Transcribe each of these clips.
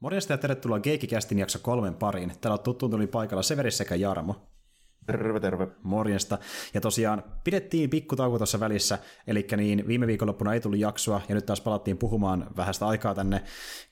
Morjesta ja tervetuloa Geikikästin jakso kolmen pariin. Täällä tuttuun tuli paikalla Severi sekä Jarmo. Terve, terve. Morjesta. Ja tosiaan pidettiin pikkutauko tuossa välissä, eli niin viime viikonloppuna ei tullut jaksoa, ja nyt taas palattiin puhumaan vähästä aikaa tänne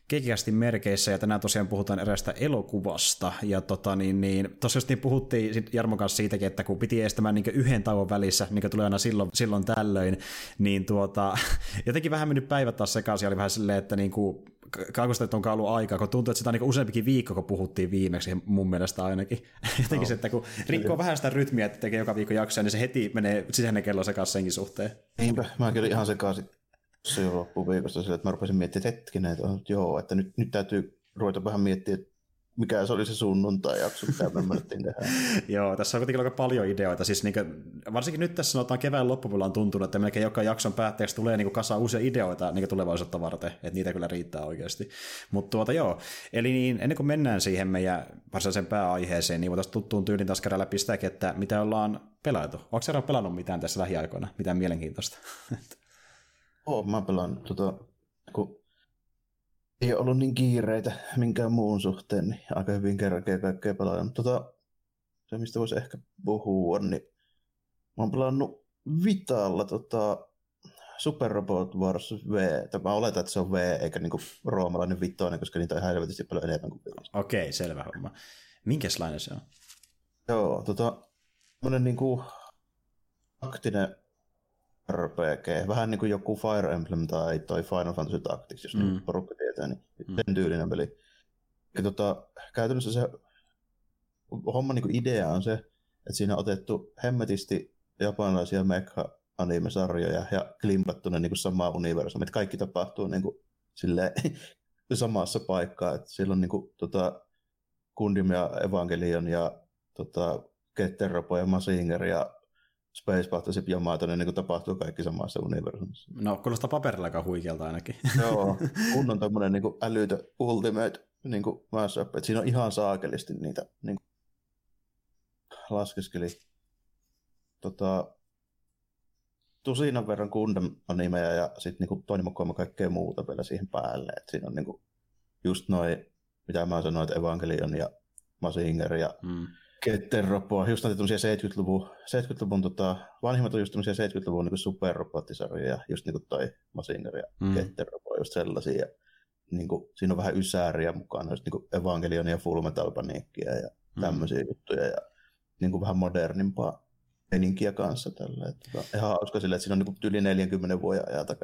Kekikästin merkeissä, ja tänään tosiaan puhutaan erästä elokuvasta, ja tota, niin, niin, tosiaan niin puhuttiin Jarmon kanssa siitäkin, että kun piti estämään niin yhden tauon välissä, mikä tulee aina silloin, silloin tällöin, niin tuota, jotenkin vähän mennyt päivät taas sekaisin, oli vähän silleen, että niin kuin, kaikusta, on ollut aikaa, kun tuntuu, että sitä on niin useampikin viikko, kun puhuttiin viimeksi, mun mielestä ainakin. Jotenkin no. se, että kun rikkoo vähän sitä rytmiä, että tekee joka viikko jaksoja, niin se heti menee sisäinen kello sekaisin senkin suhteen. Niinpä, mä kyllä ihan sekaisin se loppuviikosta sillä, että mä rupesin miettimään, että hetkinen, että joo, että nyt, nyt täytyy ruveta vähän miettiä, mikä se oli se sunnuntai-jakso, mitä me menettiin tehdä. Joo, tässä on kuitenkin aika paljon ideoita. Siis niin kuin, varsinkin nyt tässä sanotaan kevään loppupuolella on tuntunut, että melkein joka jakson päätteeksi tulee niin kasa uusia ideoita niin tulevaisuutta varten, että niitä kyllä riittää oikeasti. Mutta tuota joo, eli niin, ennen kuin mennään siihen meidän varsinaiseen pääaiheeseen, niin voitaisiin tuttuun tyylin taas käydä läpi sitäkin, että mitä ollaan pelattu. Onko se pelannut mitään tässä lähiaikoina, mitään mielenkiintoista? Oo, mä pelaan tota, kun ei ollut niin kiireitä minkään muun suhteen, niin aika hyvin kerkeä kaikkea pelaajan. Tota, se, mistä voisi ehkä puhua, niin mä oon pelannut Vitalla tota, Super Robot Wars V. Mä oletan, että se on V eikä niinku roomalainen vittoinen, koska niitä on ihan helvetisti paljon enemmän kuin viisi. Okei, okay, selvä homma. Minkälainen se on? Joo, tota, tämmönen niinku aktinen RPG. Vähän niin kuin joku Fire Emblem tai toi Final Fantasy Tactics, jos mm. porukka tietää, niin mm. sen tyylinen peli. Ja tota, käytännössä se homma niin idea on se, että siinä on otettu hemmetisti japanilaisia mekha anime-sarjoja ja klimpattu ne niin samaa universumia, että kaikki tapahtuu niin kuin, silleen, samassa paikkaa, että siellä on niin kuin, tota, Kundim ja Evangelion ja tota, Ketteropo ja Masinger ja Space Battleship jomaata, niin kuin tapahtuu kaikki samassa universumissa. No, kuulostaa paperilla aika huikealta ainakin. Joo, kunnon tämmöinen niin älytö ultimate niin kuin mashup, että siinä on ihan saakelisti niitä niin kuin, laskeskeli tota, tusinan verran Gundam animeja ja sitten niin toinen mukaan kaikkea muuta vielä siihen päälle. Et siinä on niin kuin, just noin, mitä mä sanoin, että Evangelion ja Masinger ja mm Ketteropoa, just näitä 70-luvun, 70-luvun tota, vanhimmat on just 70-luvun niin superrobottisarjoja, just niin kuin toi Masinger ja mm. Ketteropo, just sellaisia. Niin kuin, siinä on vähän ysääriä mukana, just niin kuin Evangelion ja Full Metal Panicia ja mm. tämmöisiä juttuja ja niin kuin vähän modernimpaa meninkiä kanssa tällä. Että, tota, ihan hauska sille, että siinä on niin kuin yli 40 vuoden ajalta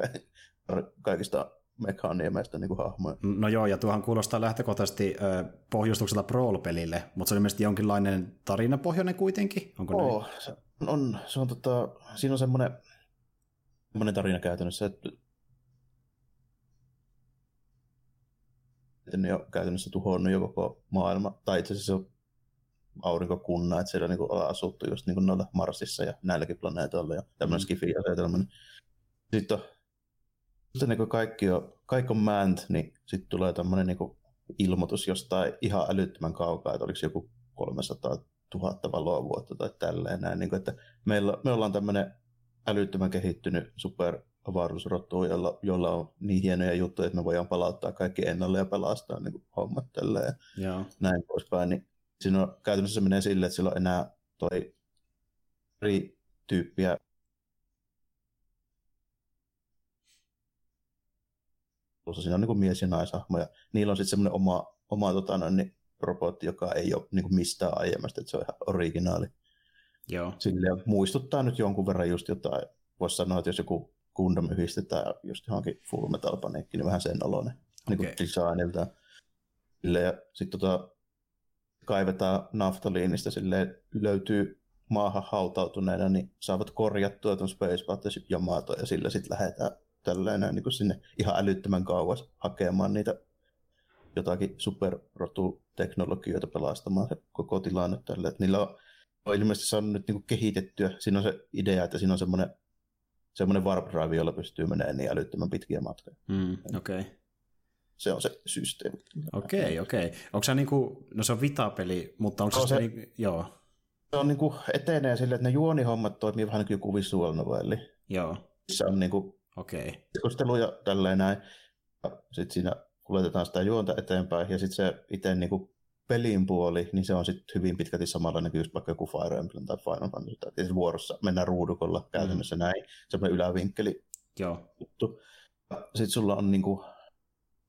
kaikista mekaaniemäistä niin hahmoja. No joo, ja tuohan kuulostaa lähtökohtaisesti ö, pohjustukselta Brawl-pelille, mutta se on ilmeisesti jonkinlainen tarinapohjainen kuitenkin, onko Oo, näin? Se on, se on tota, siinä on semmoinen, semmoinen tarina käytännössä, että että ne on käytännössä tuhonnut jo koko maailma, tai itse asiassa on aurinkokunna, että siellä on niin ollaan asuttu just niin noilla Marsissa ja näilläkin planeetoilla ja tämmöinen mm. skifi-asetelma. Sitten on sitten niin kaikki on, kaikki on määnt, niin sitten tulee tämmöinen niin ilmoitus jostain ihan älyttömän kaukaa, että oliko joku 300 000 valoa vuotta tai tälleen näin. Niin kuin, että meillä, me ollaan tämmöinen älyttömän kehittynyt super avaruusrotu, jolla, jolla on niin hienoja juttuja, että me voidaan palauttaa kaikki ennalle ja pelastaa niin kuin hommat tälleen ja näin poispäin. Niin siinä on, käytännössä se menee silleen, että sillä on enää toi eri tyyppiä Siinä on niin kuin mies- ja naishahmo, ja niillä on sitten semmoinen oma, oma tota, noin, niin, robotti, joka ei ole niin kuin mistään aiemmasta, että se on ihan originaali. Joo. Silleen muistuttaa nyt jonkun verran just jotain, voisi sanoa, että jos joku Gundam yhdistetään just johonkin Full Metal Panic, niin vähän sen oloinen okay. niin designilta. Ja sitten tota, kaivetaan naftaliinista, sille löytyy maahan hautautuneena, niin saavat korjattua tuon Space Battleship Yamato ja sillä sitten lähdetään tällainen niin kuin sinne ihan älyttömän kauas hakemaan niitä jotakin superrotuteknologioita pelastamaan se koko tilanne tälle. Että niillä on, on ilmeisesti saanut nyt niin kuin kehitettyä, siinä on se idea, että siinä on semmoinen semmoinen warp drive, jolla pystyy menemään niin älyttömän pitkiä matkoja. Mm, okei. Okay. Se on se systeemi. Okei, okay, okei. Okay. Onko se niinku, no se on vitapeli, mutta onko no se, se niinku, joo. Se on niinku etenee silleen, että ne juonihommat toimii vähän niin kuin joku visual Joo. Se on niinku Okei. Okay. Keskusteluja tälleen näin. Sitten siinä kuljetetaan sitä juonta eteenpäin, ja sitten se itse niin kuin pelin puoli, niin se on sitten hyvin pitkälti samanlainen kuin just vaikka joku Fire Emblem tai Final Fantasy. Tai vuorossa mennään ruudukolla käytännössä mm. näin, semmoinen ylävinkkeli Joo. juttu. Sitten sulla on niinku,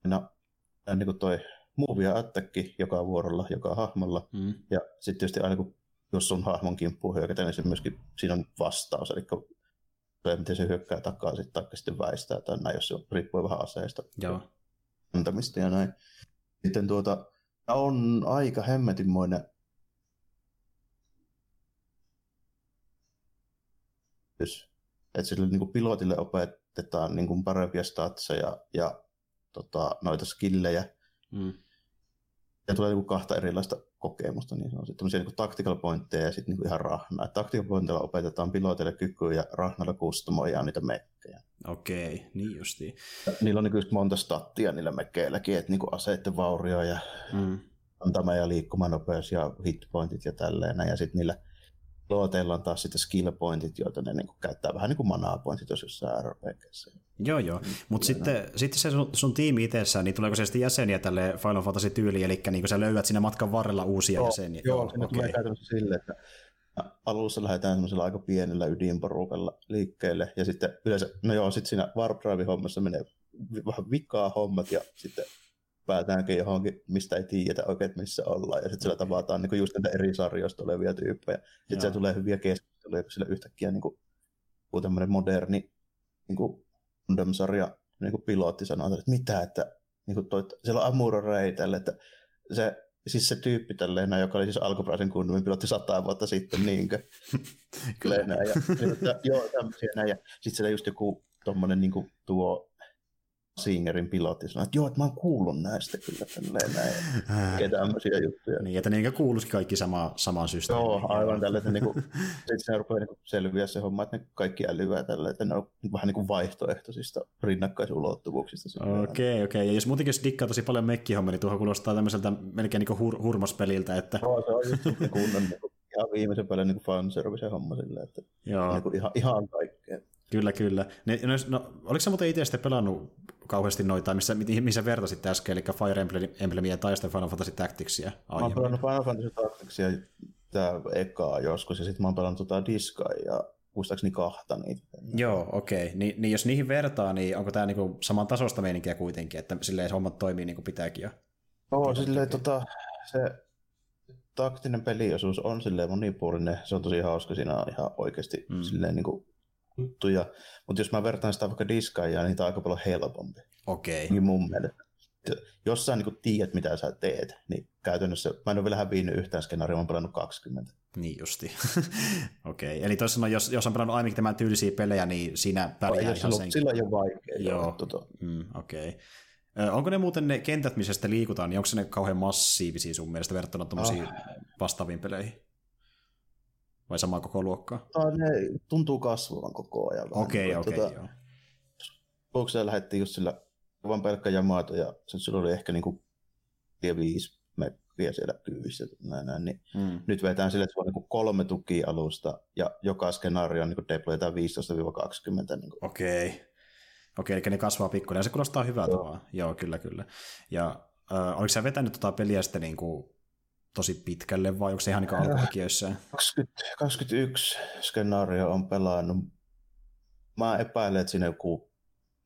no, niinku toi move ja attack joka vuorolla, joka hahmolla. Mm. Ja sitten tietysti aina kun jos sun hahmon kimppuun hyökätään, niin se myöskin siinä on vastaus, eli miten se hyökkää takaa sitten, tai sitten väistää, tai näin, jos se riippuu vähän aseesta. Joo. Antamista ja näin. Sitten tuota, on aika hemmetinmoinen että sille niin kuin pilotille opetetaan niin kuin parempia statseja ja tota, noita skillejä. Mm. Ja tulee niin kuin kahta erilaista kokemusta, niin se on sitten niin tactical pointteja ja sitten niin ihan rahnaa. Tactical pointilla opetetaan pilotille kykyä ja rahnalla kustomoja niitä mekkejä. Okei, niin justiin. Ja niillä on niin monta stattia niillä mekkeilläkin, että niin kuin aseiden vaurio ja mm. antama ja liikkumanopeus ja hitpointit ja tälleen. Ja sitten niillä Looteilla on taas sitten skill pointit, joita ne niin käyttää vähän niin kuin manaa pointit, jos jossain RPGssä. Joo, joo. Mutta sitten, sitten se sun, sun tiimi itsessään, niin tuleeko se sitten jäseniä tälle Final Fantasy tyyliin, eli niin sä löydät siinä matkan varrella uusia joo, jäseniä? Joo, joo okay. tulee käytännössä silleen, että alussa lähdetään semmoisella aika pienellä ydinporukalla liikkeelle, ja sitten yleensä, no joo, sitten siinä Warp Drive-hommassa menee vähän vikaa hommat, ja sitten päätäänkin johonkin, mistä ei tiedetä oikein, missä ollaan. Ja sitten siellä tavataan niin just näitä eri sarjoista olevia tyyppejä. Sitten siellä tulee hyviä keskusteluja, kun sillä yhtäkkiä niin kuin, tämmöinen moderni niin kuin sarja niin kuin pilotti sanoo, että mitä, että niin kuin toi, siellä on Amuro Ray tälle, että se, siis se tyyppi tälleen, joka oli siis alkuperäisen kunnumin pilotti sata vuotta sitten, niinkö? Kyllä. Näin, ja, ja, joo, tämmöisiä näin. Ja sitten siellä just joku tommonen niin tuo Singerin pilotti sanoi, että joo, että mä oon kuullut näistä kyllä tälleen näin. Ja tämmöisiä juttuja. Niin, että niinkö kuuluisi kaikki sama, samaan systeemiin. Joo, aivan tällä, että niinku, sitten se rupeaa niinku selviä se homma, että ne kaikki älyvää tällä, että ne on vähän niin kuin vaihtoehtoisista rinnakkaisulottuvuuksista. Okei, okei. Okay, okay. Ja jos muutenkin jos dikkaa tosi paljon mekkihomma, niin tuohon kuulostaa tämmöiseltä melkein niin hur- hurmospeliltä. Että... Joo, se on just kunnon niin kuin, ihan viimeisen päälle niin fanservice homma silleen, että Joo. Niin kuin ihan, ihan kaikkea. Kyllä, kyllä. Ne, no, no, oliko sä muuten itse sitten pelannut kauheasti noita, missä, missä vertasit äsken, eli Fire Emblemia tai sitten Final Fantasy Tacticsia aiemmin? Mä oon pelannut Final Fantasy Tacticsia tämä ekaa joskus, ja sitten mä oon pelannut tota Diskaa ja muistaakseni kahta niitä. Joo, okei. Okay. Ni, niin jos niihin vertaa, niin onko tämä niinku saman tasosta meininkiä kuitenkin, että silleen se hommat toimii niin kuin pitääkin jo? Joo, silleen tota, se taktinen peliosuus on silleen monipuolinen, se on tosi hauska, siinä on ihan oikeasti mm. silleen niin kuin juttuja, mutta jos mä vertaan sitä vaikka diskaajaa, niin tämä on aika paljon helpompi. Okei. Okay. Niin mun mielestä. Jos sä niin tiedät, mitä sä teet, niin käytännössä, mä en ole vielä hävinnyt yhtään skenaarioa, mä oon pelannut 20. Niin justi. Okei, okay. eli toisaalta jos, jos on pelannut ainakin tämän tyylisiä pelejä, niin siinä pärjää ihan silloin, Sillä on jo vaikea. Joo, tota. mm, okei. Okay. Onko ne muuten ne kentät, missä sitten liikutaan, niin onko ne kauhean massiivisia sun mielestä verrattuna tuommoisiin ah. vastaaviin peleihin? Vai samaa koko luokkaa? Ne tuntuu kasvavan koko ajan. Okei, okei, okay, okay, joo. se lähdettiin just sillä vain pelkkä Yamato ja sitten sillä oli ehkä niinku viisi mekkiä siellä kyyvissä. Näin, näin, niin mm. Nyt vetään sille, että on niinku kolme tukialusta ja joka skenaario on niinku deployta 15-20. Niinku. Okei. Okay. Okei, eli ne kasvaa pikkuinen. Ja se kuulostaa hyvältä Joo. vaan. Joo, kyllä, kyllä. Ja äh, oliko sä vetänyt tota peliä sitten niin kuin tosi pitkälle, vai onko se ihan niin alkutekijöissä? 20, 21 skenaario on pelannut. Mä epäilen, että siinä joku,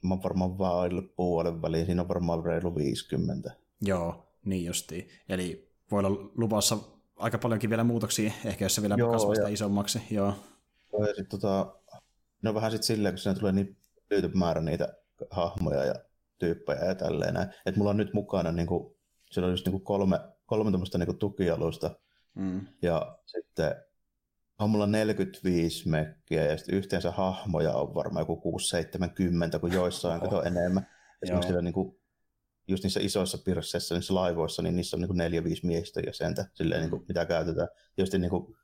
mä varmaan vaan puolen väliin, siinä on varmaan reilu 50. Joo, niin justiin. Eli voi olla luvassa aika paljonkin vielä muutoksia, ehkä jos se vielä Joo, kasvaa sitä ja... isommaksi. Joo. Joo, ja sitten tota, no vähän sitten silleen, kun siinä tulee niin löyty määrä niitä hahmoja ja tyyppejä ja tälleen näin. Että mulla on nyt mukana niin kuin, siellä on just niin kuin kolme kolme tämmöistä niin tukialusta. Mm. Ja sitten on mulla 45 mekkiä ja sitten yhteensä hahmoja on varmaan joku 6-70, kun joissain kato enemmän. Esimerkiksi siellä, niin kuin, just niissä isoissa pirsseissä, niissä laivoissa, niin niissä on niin neljä-viisi miestä ja sentä, silleen, niin kuin, mitä käytetään. Just niin kuin,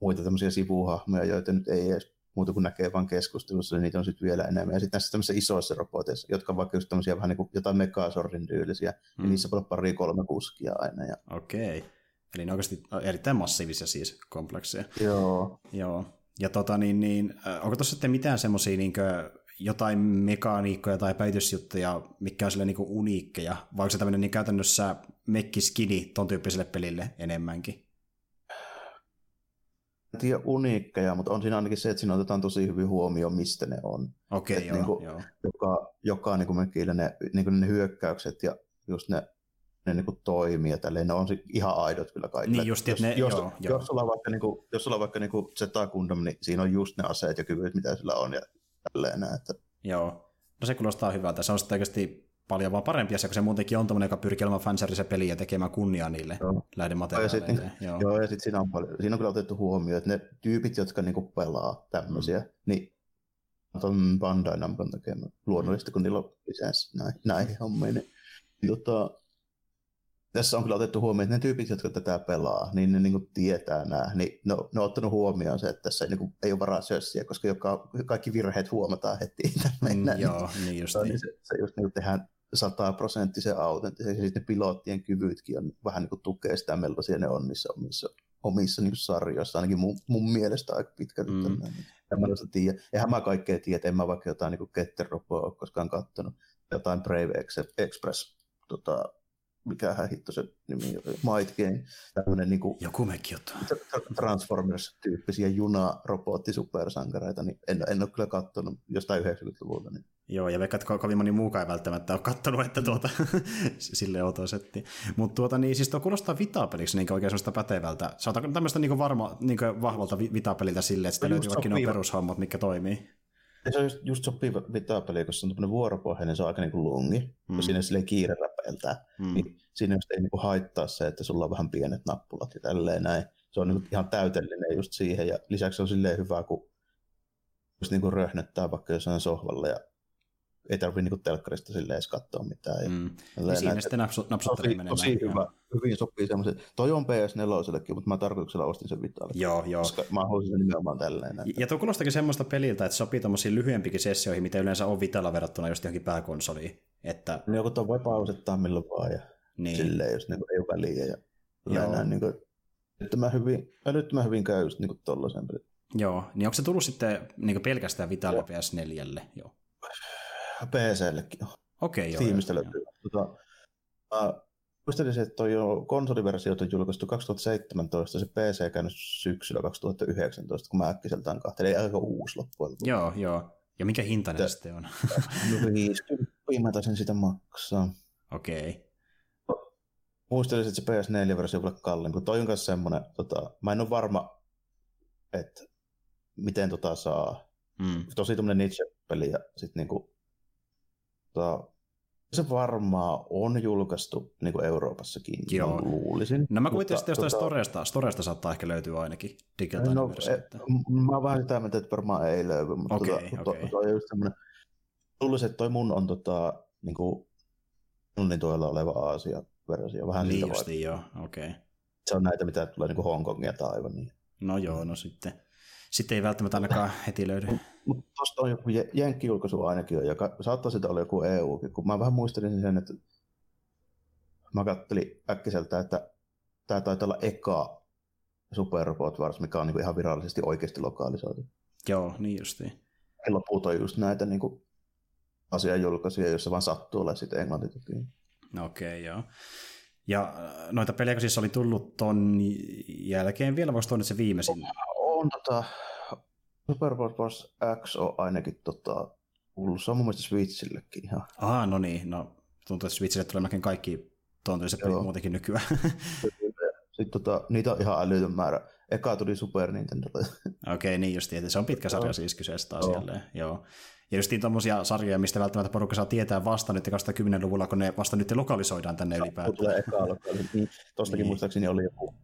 muita tämmöisiä sivuhahmoja, joita nyt ei edes muuta kuin näkee vain keskustelussa, niin niitä on sitten vielä enemmän. Ja sitten näissä tämmöisissä isoissa roboteissa, jotka on vaikka just tämmöisiä vähän niin kuin jotain Megasorrin tyylisiä, niin mm. niin niissä voi olla pari kolme kuskia aina. Ja... Okei. Okay. Eli ne oikeasti erittäin massiivisia siis komplekseja. Joo. Joo. Ja tota, niin, niin, onko tuossa sitten mitään semmoisia niin jotain mekaniikkoja tai päivitysjuttuja, mikä on sille niin uniikkeja, vai onko se tämmöinen niin käytännössä mekkiskini ton tyyppiselle pelille enemmänkin? En tiedä uniikkeja, mutta on siinä ainakin se, että siinä otetaan tosi hyvin huomioon, mistä ne on. Okei, okay, joo, niin kuin, joo. Joka, joka niin kuin ne, niin kuin ne hyökkäykset ja just ne ne niin kuin toimii ja tälleen, ne on ihan aidot kyllä kaikille. Niin just, jos, ne, jos, joo, jos, jos, sulla on vaikka, niin kuin, jos sulla on vaikka niin kuin Zeta Gundam, niin siinä on just ne aseet ja kyvyt, mitä sillä on ja tälleen näin. Että... Joo, no se kuulostaa hyvältä. Se on sitten oikeasti paljon vaan parempi asia, kun se muutenkin on tämmöinen, joka pyrkii olemaan fanservice peliä ja tekemään kunniaa niille joo. lähdemateriaaleille. Ja sit, joo. joo, ja sitten siinä on, paljon, siinä on kyllä otettu huomioon, että ne tyypit, jotka niinku pelaa tämmöisiä, mm. niin on Bandai Namcon tekemä. Luonnollisesti, kun niillä on lisenssi näin, näihin hommiin, niin, niin tota, tässä on kyllä otettu huomioon, että ne tyypit, jotka tätä pelaa, niin ne niin tietää nämä, niin ne on, ne on ottanut huomioon se, että tässä ei, niin kuin, ei ole varaa sössiä, koska joka, kaikki virheet huomataan heti. Mm, joo, niin just niin. Se, se just niin tehdään sataprosenttisen autenttisen, ja sitten pilottien kyvytkin on vähän niin kuin tukee sitä, millaisia ne on niissä omissa, omissa niin sarjoissa, ainakin mun, mun mielestä aika pitkälti. Mm. En mä tiedä. Eihän mä kaikkea tiedä, en mä vaikka jotain niin Ketteropoa ole koskaan kattonut, jotain Brave Express tota, mikähän hitto se nimi oli, Might Game, tämmöinen niin kuin Joku. Transformers-tyyppisiä juna-robotti-supersankareita, niin en, en ole kyllä katsonut jostain 90-luvulta. Niin. Joo, ja vaikka että kovin moni muukaan ei välttämättä ole katsonut, että tuota, sille otosetti. Mutta tuota, niin, siis tuo kuulostaa vitapeliksi niin oikein sellaista pätevältä. Saataanko tämmöistä niin varma, niin vahvalta vitapeliltä silleen, että sitten löytyy kaikki nuo perushommat, mikä toimii? Ja se on just, just sopiva vitapeli, koska se on tämmöinen vuoropohjainen, se on aika niin kuin lungi, mm. kun siinä ei kiire räpeiltää. Mm. Niin siinä just ei niin kuin haittaa se, että sulla on vähän pienet nappulat ja tälleen näin. Se on niin kuin ihan täytellinen just siihen, ja lisäksi se on silleen hyvä, kun just niin kuin röhnöttää vaikka jossain sohvalla ja ei tarvitse niinku telkkarista silleen edes katsoa mitään. Ja mm. ja siinä sitten napsu, napsuttelee menemään. Tosi hyvä, hyvin sopii semmoiset. Toi on PS4, mutta mä tarkoituksella ostin sen Vitalle. Joo, joo. Koska mä haluaisin sen nimenomaan tälleen. Ja, ja tuo kuulostakin semmoista peliltä, että sopii tommosiin lyhyempikin sessioihin, mitä yleensä on Vitalla verrattuna just johonkin pääkonsoliin. Että... Niin joku tuon voi pausettaa milloin vaan ja niin. silleen, jos niinku ei ole väliä. Ja Joo. Näin, niin kuin, mä hyvin, älyttömän hyvin käy just niin tollaisen pelin. Joo, niin onko se tullut sitten niin pelkästään Vitalle PS4? Joo. PCllekin on. Okei, okay, Steamista löytyy. Tota, äh, Muistelin, että toi jo konsoliversio on julkaistu 2017, se PC käynyt syksyllä 2019, kun mä äkkiseltään kahtelin, eli aika uusi loppujen Joo, joo. Ja mikä hinta ne sitten on? no 50, mä taisin sitä maksaa. Okei. Okay. Muistelin, että se PS4-versio voi olla kalliimpi, toi on myös semmoinen, tota, mä en ole varma, että miten tota saa. Mm. Tosi tämmöinen niche-peli ja sitten niinku Tota, se varmaan on julkaistu niin kuin Euroopassakin, Joo. luulisin. No mä kuvittelin, että jostain tota... Storesta, Storesta saattaa ehkä löytyä ainakin digitaalinen no, versio. Et, mä oon vähän sitä mieltä, että varmaan ei löydy, mutta okay, tota, okay. To, toi just semmoinen, luulisin, että toi mun on tota, niin kuin, niin tuolla oleva Aasia-versio, vähän niin justi, joo, okei. Okay. Se on näitä, mitä tulee niin kuin Hongkongia tai aivan niin. No joo, no sitten sitten ei välttämättä ainakaan heti löydy. Mutta tuosta on joku jenkkijulkaisu ainakin, joka saattaa sitä olla joku EU, kun mä vähän muistelin sen, että mä kattelin äkkiseltä, että tämä taitaa olla eka Super Robot Wars, mikä on niinku ihan virallisesti oikeasti lokalisoitu. Joo, niin justiin. Loput on just näitä niinku asianjulkaisuja, joissa vaan sattuu olla sitten englantitukiin. No okei, okay, joo. Ja äh, noita pelejä siis oli tullut ton jälkeen vielä, voisi tuonne se viimeisin? on tota, Super Bros. X on ainakin tota, tullut. Se on mun mielestä Switchillekin ihan. Aha, no niin. No, tuntuu, että Switchille tulee melkein kaikki tuontoiset pelit muutenkin nykyään. Sitten tota, niitä on ihan älytön määrä. Eka tuli Super Nintendo. Okei, okay, niin just että se on pitkä sarja siis kyseessä taas Joo. jälleen. Joo. Ja just tuommoisia sarjoja, mistä välttämättä porukka saa tietää vasta nyt 2010-luvulla, kun ne vasta nyt lokalisoidaan tänne ylipäätään. Tulee eka lokalisoidaan. Niin, tostakin niin. muistaakseni oli joku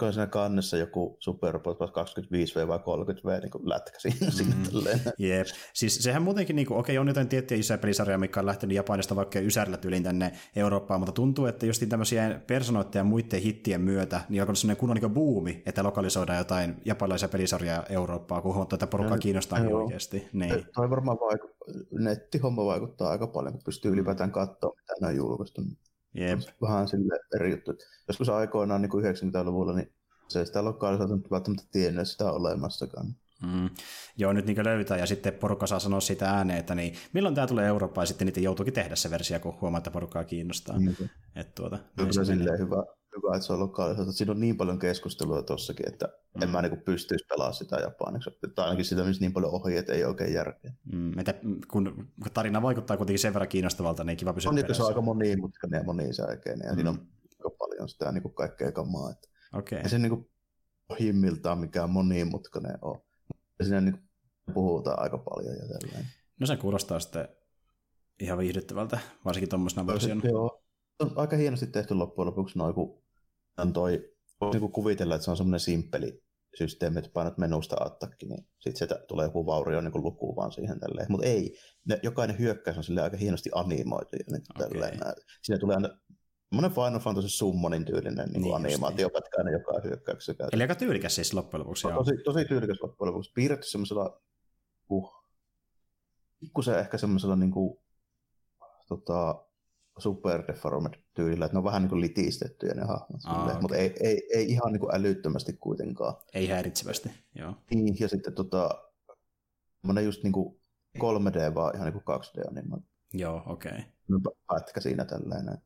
olisiko siinä kannessa joku Super 25V vai 30V niin kuin lätkä siinä, mm. siinä Jep. Siis sehän muutenkin, niin kuin, okei, on jotain tiettyjä isoja pelisarjoja, mikä on lähtenyt Japanista vaikka Ysärillä tyyliin tänne Eurooppaan, mutta tuntuu, että just tämmöisiä personoiden ja muiden hittien myötä, niin on sellainen kunnon niin buumi, että lokalisoidaan jotain japanilaisia pelisarjoja Eurooppaan, kun huomataan, että porukkaa kiinnostaa niin oikeasti. Niin. Toi varmaan vaiku- nettihomma vaikuttaa aika paljon, kun pystyy ylipäätään katsoa, mitä nämä on julkaistu. Jep. Vähän sille eri juttu. Joskus aikoinaan niin kuin 90-luvulla, niin se ei sitä lokalisoitunut välttämättä tiennyt sitä olemassakaan. Mm. Joo, nyt niin löytää ja sitten porukka saa sanoa sitä ääneen, että niin, milloin tämä tulee Eurooppaan ja sitten niitä joutuukin tehdä se versio, kun huomaa, että porukkaa kiinnostaa. Mm. Että tuota, se silleen hyvä, hyvä, että se on lokaalista. Siinä on niin paljon keskustelua tuossakin, että mm. en mä niin pystyisi pelaamaan sitä japaniksi. Tai ainakin sitä missä niin paljon ohi, että ei oikein järkeä. Mm, että kun tarina vaikuttaa kuitenkin sen verran kiinnostavalta, niin kiva pysyä on, niin, se on aika monimutkainen ja monisäikeinen, ja mm. siinä on paljon sitä niin kuin kaikkea kamaa. Että okay. Ei se niin kuin pohjimmiltaan mikään monimutkainen ole. Siinä niin puhutaan aika paljon ja tällainen. No se kuulostaa sitten ihan viihdyttävältä, varsinkin tuommoisena version. Joo, on aika hienosti tehty loppujen lopuksi noin, kun on toi, voisi niin kuvitella, että se on semmoinen simppeli systeemi, että painat menusta attakki, niin sitten sieltä tulee joku vaurio niin kuin luku vaan siihen tälleen. Mutta ei, ne, jokainen hyökkäys on sille aika hienosti animoitu. Ja niin okay. tälleen, Siinä tulee aina Semmoinen Final Fantasy Summonin tyylinen niin niin animaatiopätkä aina joka hyökkäyksessä käytetään. Eli aika tyylikäs siis loppujen lopuksi. Tosi, tosi tyylikäs loppujen lopuksi. Piirretty semmoisella, uh, pikkusen ehkä semmoisella niin kuin, tota, super deformed tyylillä, että ne on vähän niin kuin litistettyjä ne hahmot, Aa, okay. mutta ei, ei, ei, ihan niin kuin älyttömästi kuitenkaan. Ei häiritsevästi, joo. Niin, ja sitten tota, just niin kuin 3D vaan ihan niin kuin 2D niin Joo, okei. Okay. Pätkä siinä tällainen.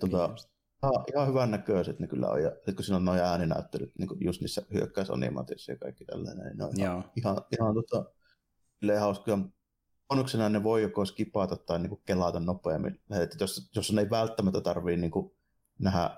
Tota, ihan, ihan hyvän näköiset ne kyllä on. Ja sitten kun siinä on noin ääninäyttelyt, niin just niissä hyökkäysanimaatioissa ja kaikki tällainen, niin ne on ihan, ihan, ihan tota, hauskoja. Bonuksena ne voi joko skipata tai niin kuin kelata nopeammin. Että jos, jos ne ei välttämättä tarvii niin kuin nähdä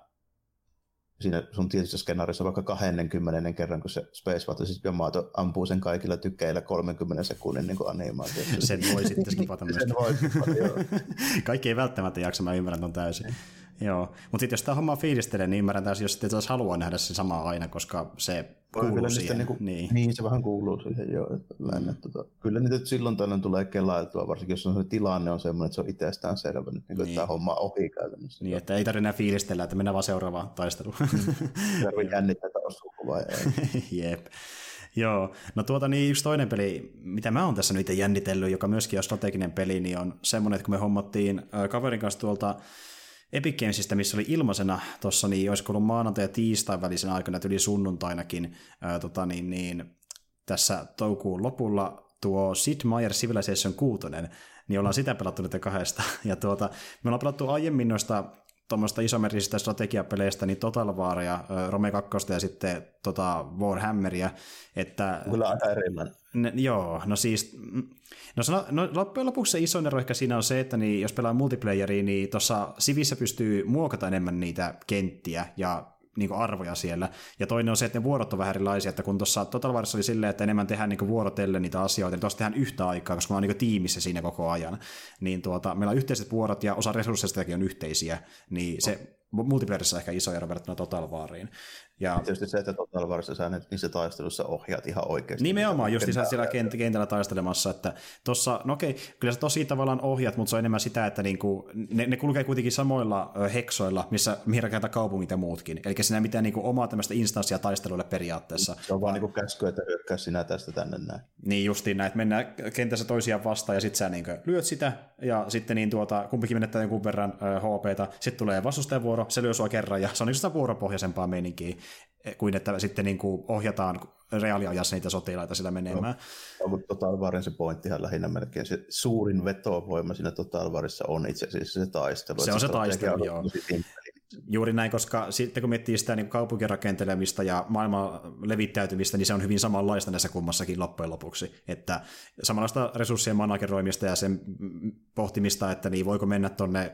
siinä sun tietyssä skenaarissa vaikka 20 kerran, kun se Space Fantasy Yamato ampuu sen kaikilla tykeillä 30 sekunnin niin animaatio. Sen voi sitten skipata myös. Sen voi skipata, joo. Kaikki ei välttämättä jaksa, mä ymmärrän ton täysin. Joo, mutta sitten jos tämä homma fiilistelee, niin ymmärrän täysin, jos sitten taas haluaa nähdä se sama aina, koska se kuuluu siihen. Niinku, niin. niin. se vähän kuuluu siihen jo. Että, mm. tota, kyllä niitä silloin tällöin tulee kelailtua, varsinkin jos on se tilanne on sellainen, että se on itsestään selvä, niin, niin. että tämä homma on ohi käytännössä. Niin, että ei tarvitse enää fiilistellä, että mennään vaan seuraavaan taisteluun. Mm. Tarvitse jännittää taustukuvaa. Jep. Joo, no tuota niin yksi toinen peli, mitä mä oon tässä nyt jännitellyt, joka myöskin on strateginen peli, niin on semmoinen, että kun me hommattiin kaverin kanssa tuolta Epic Gamesista, missä oli ilmaisena tuossa, niin olisiko ollut maanantai- ja tiistain välisenä aikana, yli sunnuntainakin, ää, tota, niin, niin, tässä toukuun lopulla tuo Sid Meier Civilization 6, niin ollaan sitä pelattu nyt kahdesta. Ja tuota, me ollaan pelattu aiemmin noista tuommoista isomerisistä strategiapeleistä, niin Total War ja Rome 2 ja sitten tota Warhammeria. Että, Kyllä aika erilainen. Ne, joo, no siis, mm, no, sano, no loppujen lopuksi se iso ero ehkä siinä on se, että niin, jos pelaa multiplayeria, niin tuossa Sivissä pystyy muokata enemmän niitä kenttiä ja niin kuin arvoja siellä. Ja toinen on se, että ne vuorot on vähän erilaisia, että kun tuossa Total Warissa oli silleen, että enemmän tehdään niin vuorotellen niitä asioita, niin tuossa tehdään yhtä aikaa, koska me on niin tiimissä siinä koko ajan. Niin tuota, meillä on yhteiset vuorot ja osa resursseistakin on yhteisiä, niin se multiplayerissa ehkä iso ero verrattuna Total Wariin. Ja... Tietysti se, että Total Warissa sä nyt niissä taistelussa ohjaat ihan oikeasti. Nimenomaan, just sä siellä kent- kentällä taistelemassa, että tossa, no okei, kyllä sä tosi tavallaan ohjat, mutta se on enemmän sitä, että niinku, ne, ne kulkee kuitenkin samoilla heksoilla, missä, mihin rakentaa kaupungit ja muutkin. Eli siinä ei mitään niinku omaa tämmöistä instanssia taisteluille periaatteessa. Se on vaan niinku käsky, että hyökkää sinä tästä tänne näin. Niin justiin näin, että mennään kentässä toisiaan vastaan ja sitten sä niinku lyöt sitä ja sitten niin tuota, kumpikin menettää jonkun verran HPta, sitten tulee vastustajavuoro, se lyö sua kerran ja se on niinku sitä vuoropohjaisempaa meininkiä kuin että sitten niin kuin ohjataan reaaliajassa niitä sotilaita sillä menemään. No, mutta Total Warin se pointtihan lähinnä melkein se suurin vetovoima siinä Total Warissa on itse asiassa se taistelu. Se on se taistelu, joo. Juuri näin, koska sitten kun miettii sitä niin kaupunkirakentelemista ja maailman levittäytymistä, niin se on hyvin samanlaista näissä kummassakin loppujen lopuksi. Että samanlaista resurssien manageroimista ja sen pohtimista, että niin voiko mennä tuonne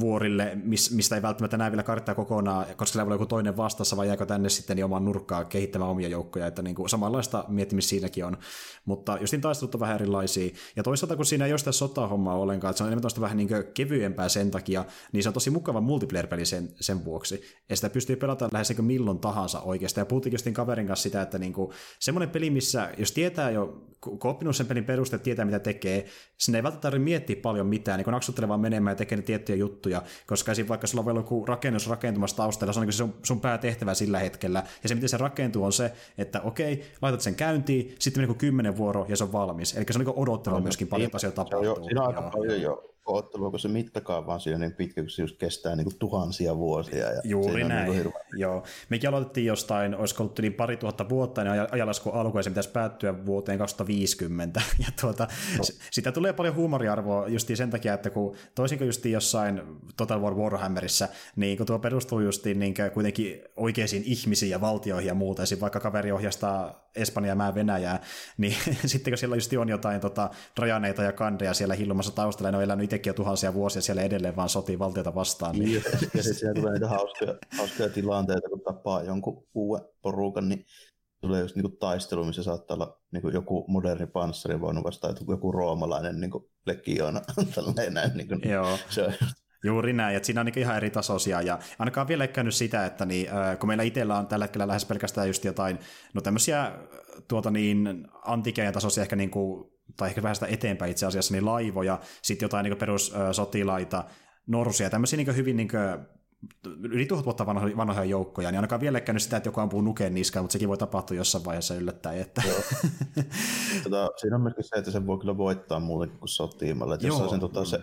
vuorille, mistä ei välttämättä näe vielä karttaa kokonaan, koska siellä voi joku toinen vastassa, vai jääkö tänne sitten niin omaan nurkkaan kehittämään omia joukkoja, että niin kuin samanlaista miettimistä siinäkin on. Mutta justin taistelut on vähän erilaisia. Ja toisaalta, kun siinä ei ole sitä sotahommaa ollenkaan, että se on enemmän vähän niin kevyempää sen takia, niin se on tosi mukava multiplayer-peli sen, sen vuoksi. Ja sitä pystyy pelata lähes niin milloin tahansa oikeastaan. Ja puhuttiin justin kaverin kanssa sitä, että niin kuin, semmoinen peli, missä jos tietää jo, kun oppinut sen pelin perusteet, tietää mitä tekee, sinne ei välttämättä tarvitse miettiä paljon mitään, niin kun naksuttelee vaan menemään ja tekee ne tiettyjä juttuja, koska esim. vaikka sulla on vielä joku rakennus rakentumassa taustalla, se on niin sun, sun päätehtävä sillä hetkellä, ja se miten se rakentuu on se, että okei, laitat sen käyntiin, sitten menee kymmenen vuoro ja se on valmis, eli se on niin odottelua myöskin paljon, että asioita tapahtuu. Siinä on aika paljon jo ottelua, kun se mittakaava on siinä niin pitkä, kun se just kestää niin kuin tuhansia vuosia. Ja Juuri näin. Niin Joo. Mekin aloitettiin jostain, olisiko ollut niin pari tuhatta vuotta, niin ajalasku alku ja se pitäisi päättyä vuoteen 2050. Ja tuota, no. sitä tulee paljon huumoriarvoa just sen takia, että kun toisin kuin just jossain Total War Warhammerissa, niin kun tuo perustuu just niin kuitenkin oikeisiin ihmisiin ja valtioihin ja muuta, ja vaikka kaveri ohjastaa Espanjaa, mä Venäjää, niin sitten kun siellä just on jotain tota, rajaneita ja kandeja siellä hillumassa taustalla, ja ne on elänyt itsekin jo tuhansia vuosia siellä edelleen vaan sotii valtiota vastaan. Niin... Ja, ja sitten siellä tulee niitä hauskoja, hauskoja tilanteita, kun tapaa jonkun uuden porukan, niin tulee just niinku taistelu, missä saattaa olla niinku joku moderni panssarivaunu vastaan joku roomalainen niinku legiona. näin, niinku, Joo. Se on Juuri näin, että siinä on niin ihan eri tasoisia, ja ainakaan vielä ei käynyt sitä, että niin, kun meillä itsellä on tällä hetkellä lähes pelkästään just jotain, no tämmöisiä tuota niin, antikeen tasoisia ehkä niin kuin, tai ehkä vähän sitä eteenpäin itse asiassa, niin laivoja, sitten jotain niin perussotilaita, norsuja, tämmöisiä niin hyvin niin yli tuhat vuotta vanhoja, vanhoja joukkoja, niin ainakaan vielä käynyt sitä, että joku ampuu nukeen niskaan, mutta sekin voi tapahtua jossain vaiheessa yllättäen. Että... Tota, siinä on myöskin se, että se voi kyllä voittaa muutenkin kuin sotiimalla. Että jos on sen tota, se,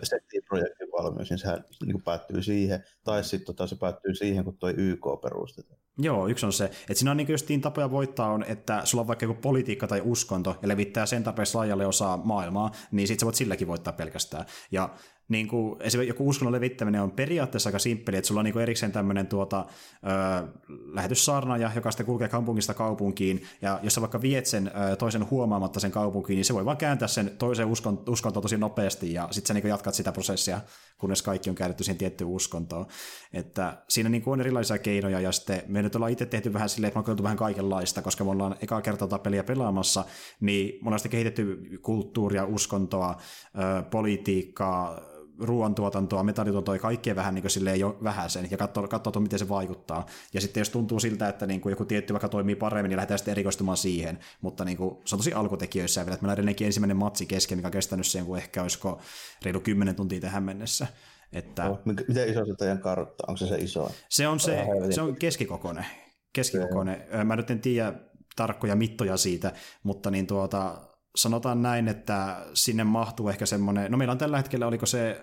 projektin valmius, niin sehän niin päättyy siihen, tai sitten tota, se päättyy siihen, kun tuo YK perustetaan. Joo, yksi on se, että siinä on niin justiin tapoja voittaa on, että sulla on vaikka joku politiikka tai uskonto ja levittää sen tarpeeksi laajalle osaa maailmaa, niin sitten sä voit silläkin voittaa pelkästään. Ja niin kuin, esimerkiksi joku uskonnon levittäminen on periaatteessa aika simppeli, että sulla on niin kuin erikseen tämmöinen tuota, ö, lähetyssaarnaaja, joka sitten kulkee kaupungista kaupunkiin, ja jos sä vaikka viet sen ö, toisen huomaamatta sen kaupunkiin, niin se voi vaan kääntää sen toisen uskon, uskontoon tosi nopeasti, ja sitten sä niin kuin jatkat sitä prosessia, kunnes kaikki on käännetty siihen tiettyyn uskontoon. Että siinä niin kuin on erilaisia keinoja, ja sitten me nyt ollaan itse tehty vähän silleen, että me on vähän kaikenlaista, koska me ollaan ekaa kertaa peliä pelaamassa, niin me ollaan sitten kehitetty kulttuuria, uskontoa, ö, politiikkaa, ruoantuotantoa, metallituotantoa ja kaikkea vähän niin kuin silleen jo vähäisen ja katsoa, katsoa miten se vaikuttaa. Ja sitten jos tuntuu siltä, että niin kuin joku tietty vaikka toimii paremmin, niin lähdetään sitten erikoistumaan siihen. Mutta niin kuin, se on tosi alkutekijöissä vielä, että meillä on ensimmäinen matsi kesken, mikä on kestänyt sen, kun ehkä olisiko reilu 10 tuntia tähän mennessä. Että... Oh, miten iso se teidän kartta? Onko se se iso? Se on, se, se on keskikokoinen. keskikokoinen. Mä nyt en tiedä tarkkoja mittoja siitä, mutta niin tuota, sanotaan näin, että sinne mahtuu ehkä semmoinen, no meillä on tällä hetkellä, oliko se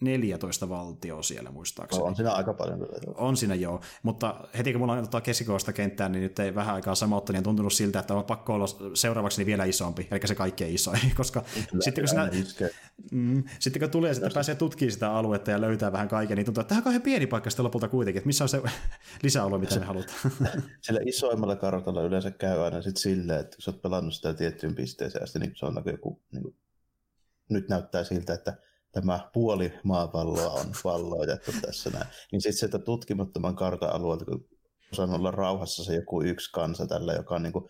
14 valtioa siellä muistaakseni. No, on siinä aika paljon. On siinä joo, mutta heti kun mulla on tota keskikoista kenttää, niin nyt ei vähän aikaa samautta, niin on tuntunut siltä, että on pakko olla seuraavaksi niin vielä isompi, eli se kaikkein isoin, koska sitten kun, sinä, mm, sitten kun tulee, että pääsee tutkimaan sitä aluetta ja löytää vähän kaiken, niin tuntuu, että tämä on kauhean pieni paikka sitten lopulta kuitenkin, että missä on se lisäalue, mitä me halutaan. Sillä isoimmalla kartalla yleensä käy aina sitten silleen, että kun sä oot pelannut sitä tiettyyn pisteeseen asti, niin se on joku, niin kuin, nyt näyttää siltä, että tämä puoli maapalloa on valloitettu tässä näin. Niin sitten sieltä tutkimattoman kartan alueelta, kun osaan olla rauhassa se joku yksi kansa tällä, joka on niin kuin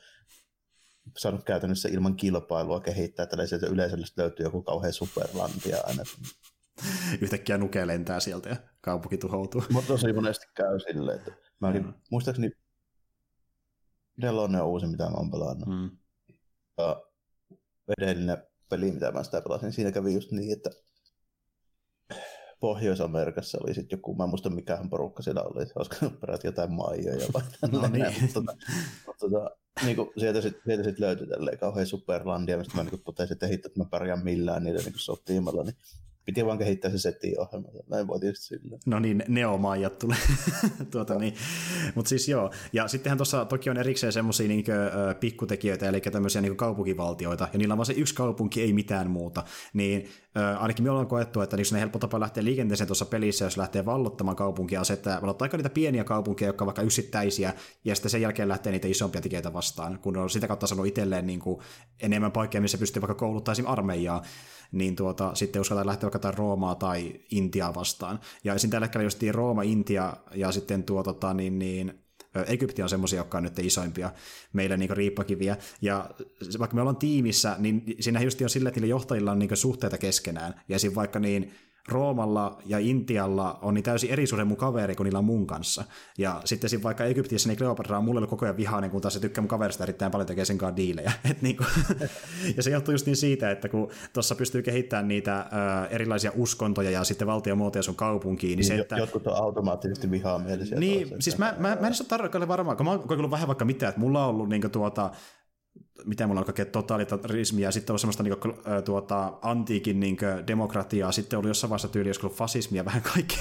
saanut käytännössä ilman kilpailua kehittää tällä sieltä yleisölle löytyy joku kauhean superlantia aina. Yhtäkkiä nuke lentää sieltä ja kaupunki tuhoutuu. Mutta tosi monesti käy silleen, että mä olin, mm. muistaakseni nelonen on uusi, mitä mä oon pelannut. Mm. Ja edellinen peli, mitä mä sitä pelasin, siinä kävi just niin, että Pohjois-Amerikassa oli sitten joku, mä en muista mikähän porukka siellä oli, olisiko peräti jotain maijoja vai no niin. mutta, tota, tota, niin kuin sieltä sitten sit löytyi tälleen kauhean superlandia, mistä mä niin totesin, että hitto, että mä pärjään millään niiden niin sotiimalla, niin piti vaan kehittää se setti-ohjelma. Näin voi tietysti sillä. No niin, neomaijat tulee. tuota, niin. Mutta siis joo. Ja sittenhän tuossa toki on erikseen semmoisia niin pikkutekijöitä, eli tämmöisiä niin kaupunkivaltioita, ja niillä on vaan se yksi kaupunki, ei mitään muuta. Niin äh, ainakin me ollaan koettu, että niissä on helppo tapa lähteä liikenteeseen tuossa pelissä, jos lähtee vallottamaan kaupunkia, se, että valottaa aika niitä pieniä kaupunkeja, jotka vaikka yksittäisiä, ja sitten sen jälkeen lähtee niitä isompia tekijöitä vastaan, kun on sitä kautta saanut itselleen niin kuin enemmän paikkoja, missä pystyy vaikka kouluttamaan armeijaa niin tuota, sitten uskaltaa lähteä vaikka Roomaa tai Intiaa vastaan. Ja esim. tällä hetkellä justiin Rooma, Intia ja sitten tuo, tota, niin, niin, Egypti on semmoisia, jotka on nyt isoimpia meillä niin riippakiviä. Ja vaikka me ollaan tiimissä, niin siinä just on sillä, että niillä johtajilla on niin suhteita keskenään. Ja esim. vaikka niin Roomalla ja Intialla on niin täysin eri suhde mun kaveri kuin niillä on mun kanssa. Ja sitten siinä vaikka Egyptissä niin Kleopatra on mulle ollut koko ajan vihainen, kun taas se tykkää mun kaverista erittäin paljon tekee sen kanssa diilejä. Et niin kuin, ja se johtuu just niin siitä, että kun tuossa pystyy kehittämään niitä äh, erilaisia uskontoja ja sitten valtiomuotoja sun kaupunkiin, niin, niin se, että... Jotkut on automaattisesti vihaamielisiä. Niin, siis mä, mä, mä en ole tarkalleen varmaan, kun mä oon kokeillut vähän vaikka mitään, että mulla on ollut niin tuota, miten mulla on kaikkea totalitarismia, ja sitten on semmoista niin kuin, tuota, antiikin niin kuin, demokratiaa, sitten oli jossain vaiheessa tyyli, joskus fasismia, vähän kaikkea.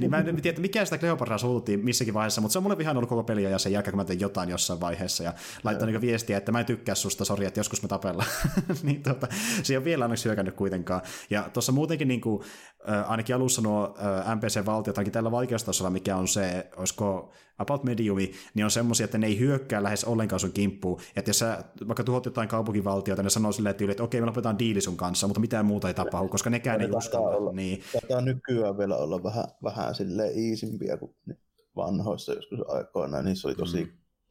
niin mä en tiedä, mikä sitä Kleopatraa suututtiin missäkin vaiheessa, mutta se on mulle vihan ollut koko peli ja sen jälkeen, kun mä tein jotain jossain vaiheessa, ja laittaa niin viestiä, että mä en tykkää susta, sori, että joskus me tapellaan. niin tuota, se ei ole vielä onneksi hyökännyt kuitenkaan. Ja tuossa muutenkin niin kuin, ainakin alussa nuo NPC-valtiot, ainakin tällä vaikeustasolla, mikä on se, olisiko About Mediumi, niin on semmoisia, että ne ei hyökkää lähes ollenkaan sun kimppuun. Että jos sä vaikka tuhot jotain kaupunkivaltiota, ne sanoo silleen, että, että okei, me lopetetaan diili sun kanssa, mutta mitään muuta ei tapahdu, koska nekään ei uskalla. Olla, niin. Tätä nykyään vielä olla vähän, vähän silleen iisimpiä kuin vanhoissa joskus aikoina. Niissä oli tosi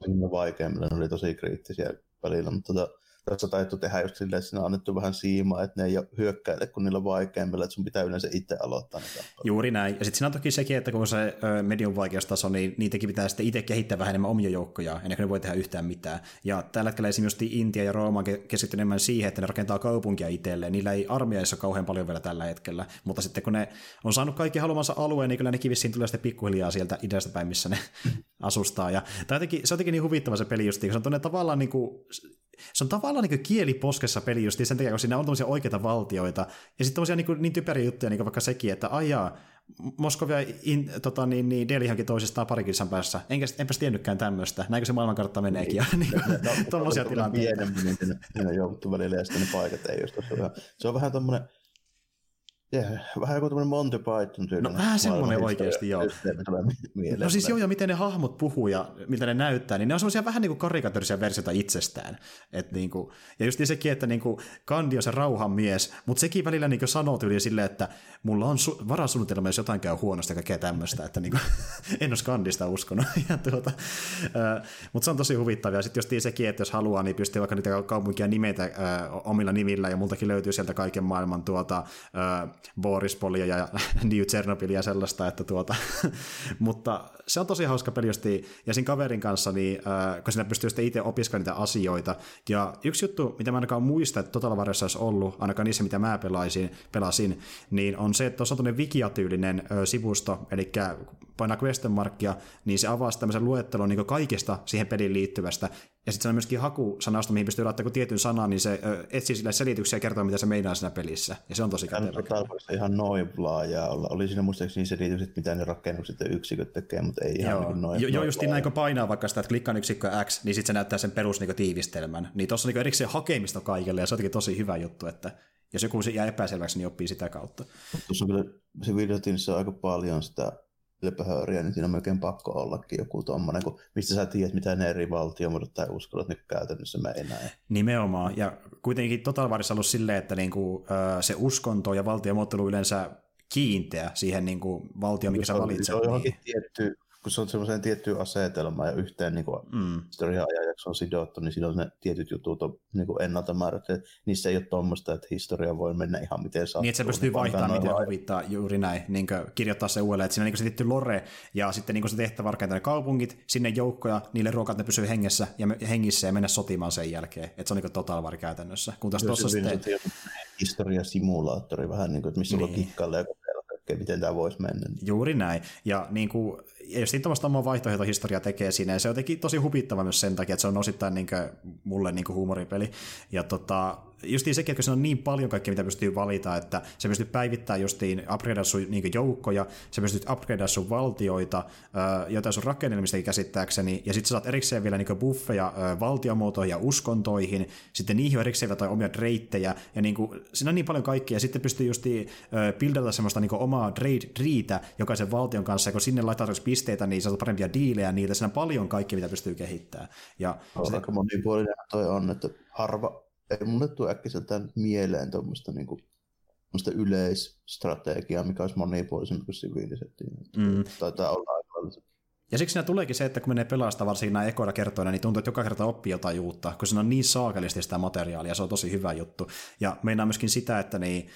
mm. vaikeammilla, ne oli tosi kriittisiä välillä, mutta tota, tässä taittu tehdä just silleen, että siinä on annettu vähän siimaa, että ne ei hyökkäile, kun niillä on vaikeammilla, että sun pitää yleensä itse aloittaa niitä. Juuri näin. Ja sitten siinä on toki sekin, että kun se medium vaikeustaso, niin niitäkin pitää sitten itse kehittää vähän enemmän omia joukkoja, ennen kuin ne voi tehdä yhtään mitään. Ja tällä hetkellä esimerkiksi Intia ja Rooma keskittyy enemmän siihen, että ne rakentaa kaupunkia itselleen. Niillä ei armeijassa kauhean paljon vielä tällä hetkellä, mutta sitten kun ne on saanut kaikki haluamansa alueen, niin kyllä nekin vissiin tulee sitten pikkuhiljaa sieltä idästä päin, missä ne asustaa. Ja tämä jotenkin, se on jotenkin niin huvittava se peli just, se on tavallaan niin kuin, se on tavallaan niin kieli poskessa peli just sen takia, kun siinä on tämmöisiä oikeita valtioita, ja sitten tämmöisiä niin, niin typeriä juttuja, niin vaikka sekin, että ajaa, Moskovia in, tota, niin, niin Delhihankin toisistaan pari kilsan päässä. Enkä, enpäs tiennytkään tämmöistä. Näinkö se maailmankartta meneekin? Niin, niin, no, tuommoisia tilanteita. Pienemmin, niin siinä jouduttu välillä ja sitten ne paikat ei just Se on vähän tuommoinen Yeah, vähän joku tämmöinen Monty Python tyyli. No vähän semmoinen oikeasti, joo. No siis joo, ja miten ne hahmot puhuu ja miltä ne näyttää, niin ne on semmoisia vähän niin kuin karikatorisia versioita itsestään. Et niin kuin, ja just sekin, että niin kuin Kandi on se rauhan mies, mutta sekin välillä niin kuin sanoo tyyliin silleen, että mulla on su- varasuunnitelma, jos jotain käy huonosti ja kaikkea tämmöistä, että niin kuin, en ole Kandista uskonut. ja tuota, äh, mutta se on tosi huvittavaa. Sitten just sekin, että jos haluaa, niin pystyy vaikka niitä kaupunkia nimetä äh, omilla nimillä, ja multakin löytyy sieltä kaiken maailman tuota, äh, Borispolia ja New Chernobylia ja sellaista, että tuota, mutta se on tosi hauska peli justi, ja siinä kaverin kanssa, niin, äh, kun sinä pystyy sitten itse opiskelemaan niitä asioita, ja yksi juttu, mitä mä ainakaan muista, että Total Warriors olisi ollut, ainakaan niissä, mitä mä pelaisin, pelasin, niin on se, että tuossa on Wikia-tyylinen ö, sivusto, eli painaa question markkia, niin se avaa tämmöisen luettelon niin kaikesta siihen peliin liittyvästä, ja sitten se on myöskin hakusanasta, mihin pystyy laittamaan tietyn sanan, niin se ö, etsii sille selityksiä ja kertoo, mitä se meinaa siinä pelissä. Ja se on tosi kätevä. ihan noin laajaa olla. Oli siinä muistaakseni selitykset, mitä ne rakennukset ja yksiköt tekee, mutta ei ihan Joo, niin noin. Joo, just näin, kun painaa vaikka sitä, että klikkaan yksikkö X, niin sitten se näyttää sen perus niin tiivistelmän. Niin tuossa on niin erikseen hakemista kaikille, ja se on tosi hyvä juttu, että jos joku jää epäselväksi, niin oppii sitä kautta. Tuossa on kyllä se videotiinissa aika paljon sitä lepöhööriä, niin siinä on melkein pakko ollakin joku tuommoinen, kun mistä sä tiedät, mitä ne eri valtiomuodot tai uskonnot nyt käytännössä meinaa. Nimenomaan, ja kuitenkin Total Warissa ollut silleen, että niinku, se uskonto ja valtiomuottelu yleensä kiinteä siihen niinku valtioon, mikä sä valitset. Se on johonkin niin. tietty kun se on semmoiseen tiettyyn asetelmaan ja yhteen niin mm. historia-ajanjaksoon sidottu, niin silloin ne tietyt jutut on niin kuin ennalta määrätty. Niissä ei ole tuommoista, että historia voi mennä ihan miten sattuu. Niin, että se pystyy vaihtamaan miten huvittaa juuri näin, niin kirjoittaa se uudelleen, että siinä on niin se tietty lore, ja sitten niin se tehtävä rakentaa ne kaupungit, sinne joukkoja, niille ruokat, ne pysyy hengessä ja hengissä ja mennä sotimaan sen jälkeen. Että se on niin total var käytännössä. Kun taas tuossa sitten... Historiasimulaattori vähän, niin kuin, että missä niin. voi kikkailla ja miten tämä voisi mennä. Juuri näin. Ja niin kuin, ja jos tuommoista omaa vaihtoehtohistoriaa tekee siinä, ja se on jotenkin tosi hupittava myös sen takia, että se on osittain niin kuin, mulle niin kuin huumoripeli. Ja tota, justiin sekin, että se on niin paljon kaikkea, mitä pystyy valita, että se pystyy päivittämään justiin upgradea sun niin joukkoja, se pystyy upgradea sun valtioita, jotain sun rakennelmistakin käsittääkseni, ja sitten saat erikseen vielä niin buffeja valtiomuotoihin ja uskontoihin, sitten niihin on erikseen jotain omia reittejä, ja niin kuin, siinä on niin paljon kaikkea, ja sitten pystyy justiin buildata semmoista niin omaa trade-riitä jokaisen valtion kanssa, ja kun sinne laittaa pisteitä, niin saat parempia diilejä niitä, siinä on paljon kaikkea, mitä pystyy kehittämään. Ja on sitä... aika monipuolinen toi on, että harva, ei mulle tule äkkiseltään mieleen tuommoista niin kuin, yleisstrategiaa, mikä olisi monipuolisempi kuin siviilisettiin. Mm. Taitaa olla aika ja siksi siinä tuleekin se, että kun menee pelasta varsinkin nämä ekoilla kertoina, niin tuntuu, että joka kerta oppii jotain uutta, kun siinä on niin saakelisti sitä materiaalia, se on tosi hyvä juttu. Ja meinaa myöskin sitä, että niin,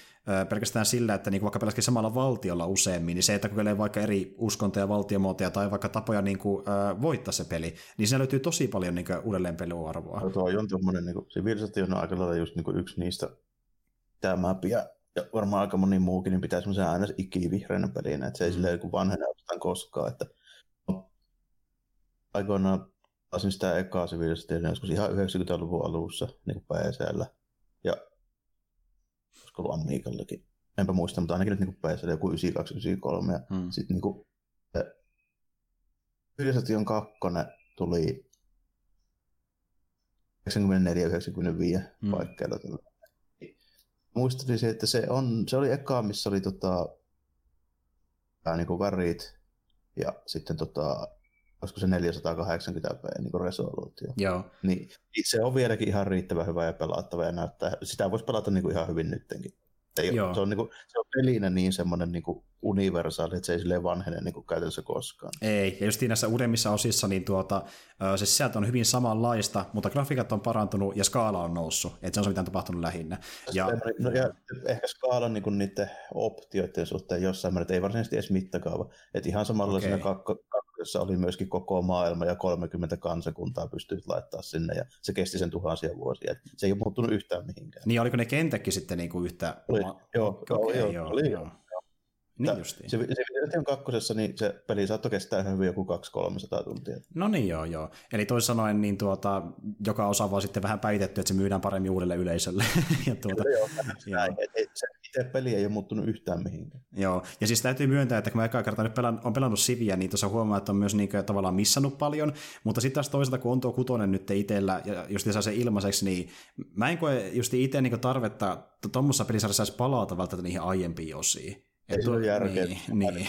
pelkästään sillä, että niin vaikka pelaskin samalla valtiolla useammin, niin se, että kokeilee vaikka eri uskontoja, valtiomuotoja tai vaikka tapoja niin kuin, äh, voittaa se peli, niin siinä löytyy tosi paljon niin uudelleen peliarvoa. No, tuo on tuommoinen, niin kuin, se Virsati on aika lailla just niin kuin yksi niistä tämä ja, ja varmaan aika moni muukin, niin pitää semmoisen aina ikivihreänä pelinä, että se ei mm. silleen vanhene koskaan, että aikoinaan pelasin sitä ekaa Civilizationia joskus ihan 90-luvun alussa niin kuin PCllä. Ja olisiko ollut Amigallakin. Enpä muista, mutta ainakin nyt niin PCllä joku 92, 93. Ja Hmm. sitten niin kuin, Civilization 2 tuli 94-95 Mm. paikkeilla. Muistelisin, että se, on, se oli eka, missä oli tota, niin kuin värit ja sitten tota, olisiko se 480p niin resoluutio. Joo. Niin se on vieläkin ihan riittävän hyvä ja pelattava ja näyttää, sitä voisi pelata niin kuin ihan hyvin nyttenkin. Ei, Joo. se, on, niin kuin, se on pelinä niin semmoinen niin universaali, että se ei silleen vanhene niin kuin käytännössä koskaan. Ei, ja just näissä uudemmissa osissa niin tuota, se sisältö on hyvin samanlaista, mutta grafiikat on parantunut ja skaala on noussut, että se on se, mitä on tapahtunut lähinnä. Ja, No, ja ehkä skaalan niin niiden optioiden suhteen jossain määrin, ei varsinaisesti edes mittakaava. Että ihan samalla Okei. siinä kakko, kakkossa oli myöskin koko maailma ja 30 kansakuntaa pystyt laittaa sinne ja se kesti sen tuhansia vuosia. Et se ei ole muuttunut yhtään mihinkään. niin oliko ne kentäkin sitten niin kuin yhtä... Oli, oma- joo, Okei, joo, joo, oli, joo. Niin justiin. Se, se Civilization kakkosessa niin se peli saattoi kestää ihan hyvin joku 200-300 tuntia. No niin, joo, joo. Eli toisin sanoen, niin tuota, joka osa vaan sitten vähän päitetty, että se myydään paremmin uudelle yleisölle. ja tuota, Joo, Joo. et, se itse peli ei ole muuttunut yhtään mihinkään. Joo, ja siis täytyy myöntää, että kun mä ekaa kertaa nyt pelan, on pelannut Siviä, niin tuossa huomaa, että on myös niin kuin, tavallaan missannut paljon, mutta sitten taas toisaalta, kun on tuo kutonen nyt itsellä, ja just saa se ilmaiseksi, niin mä en koe just itse niin tarvetta tuommoisessa pelissä saisi palata välttämättä niihin aiempiin osiin. Ei se ole järkeä. Niin, niin.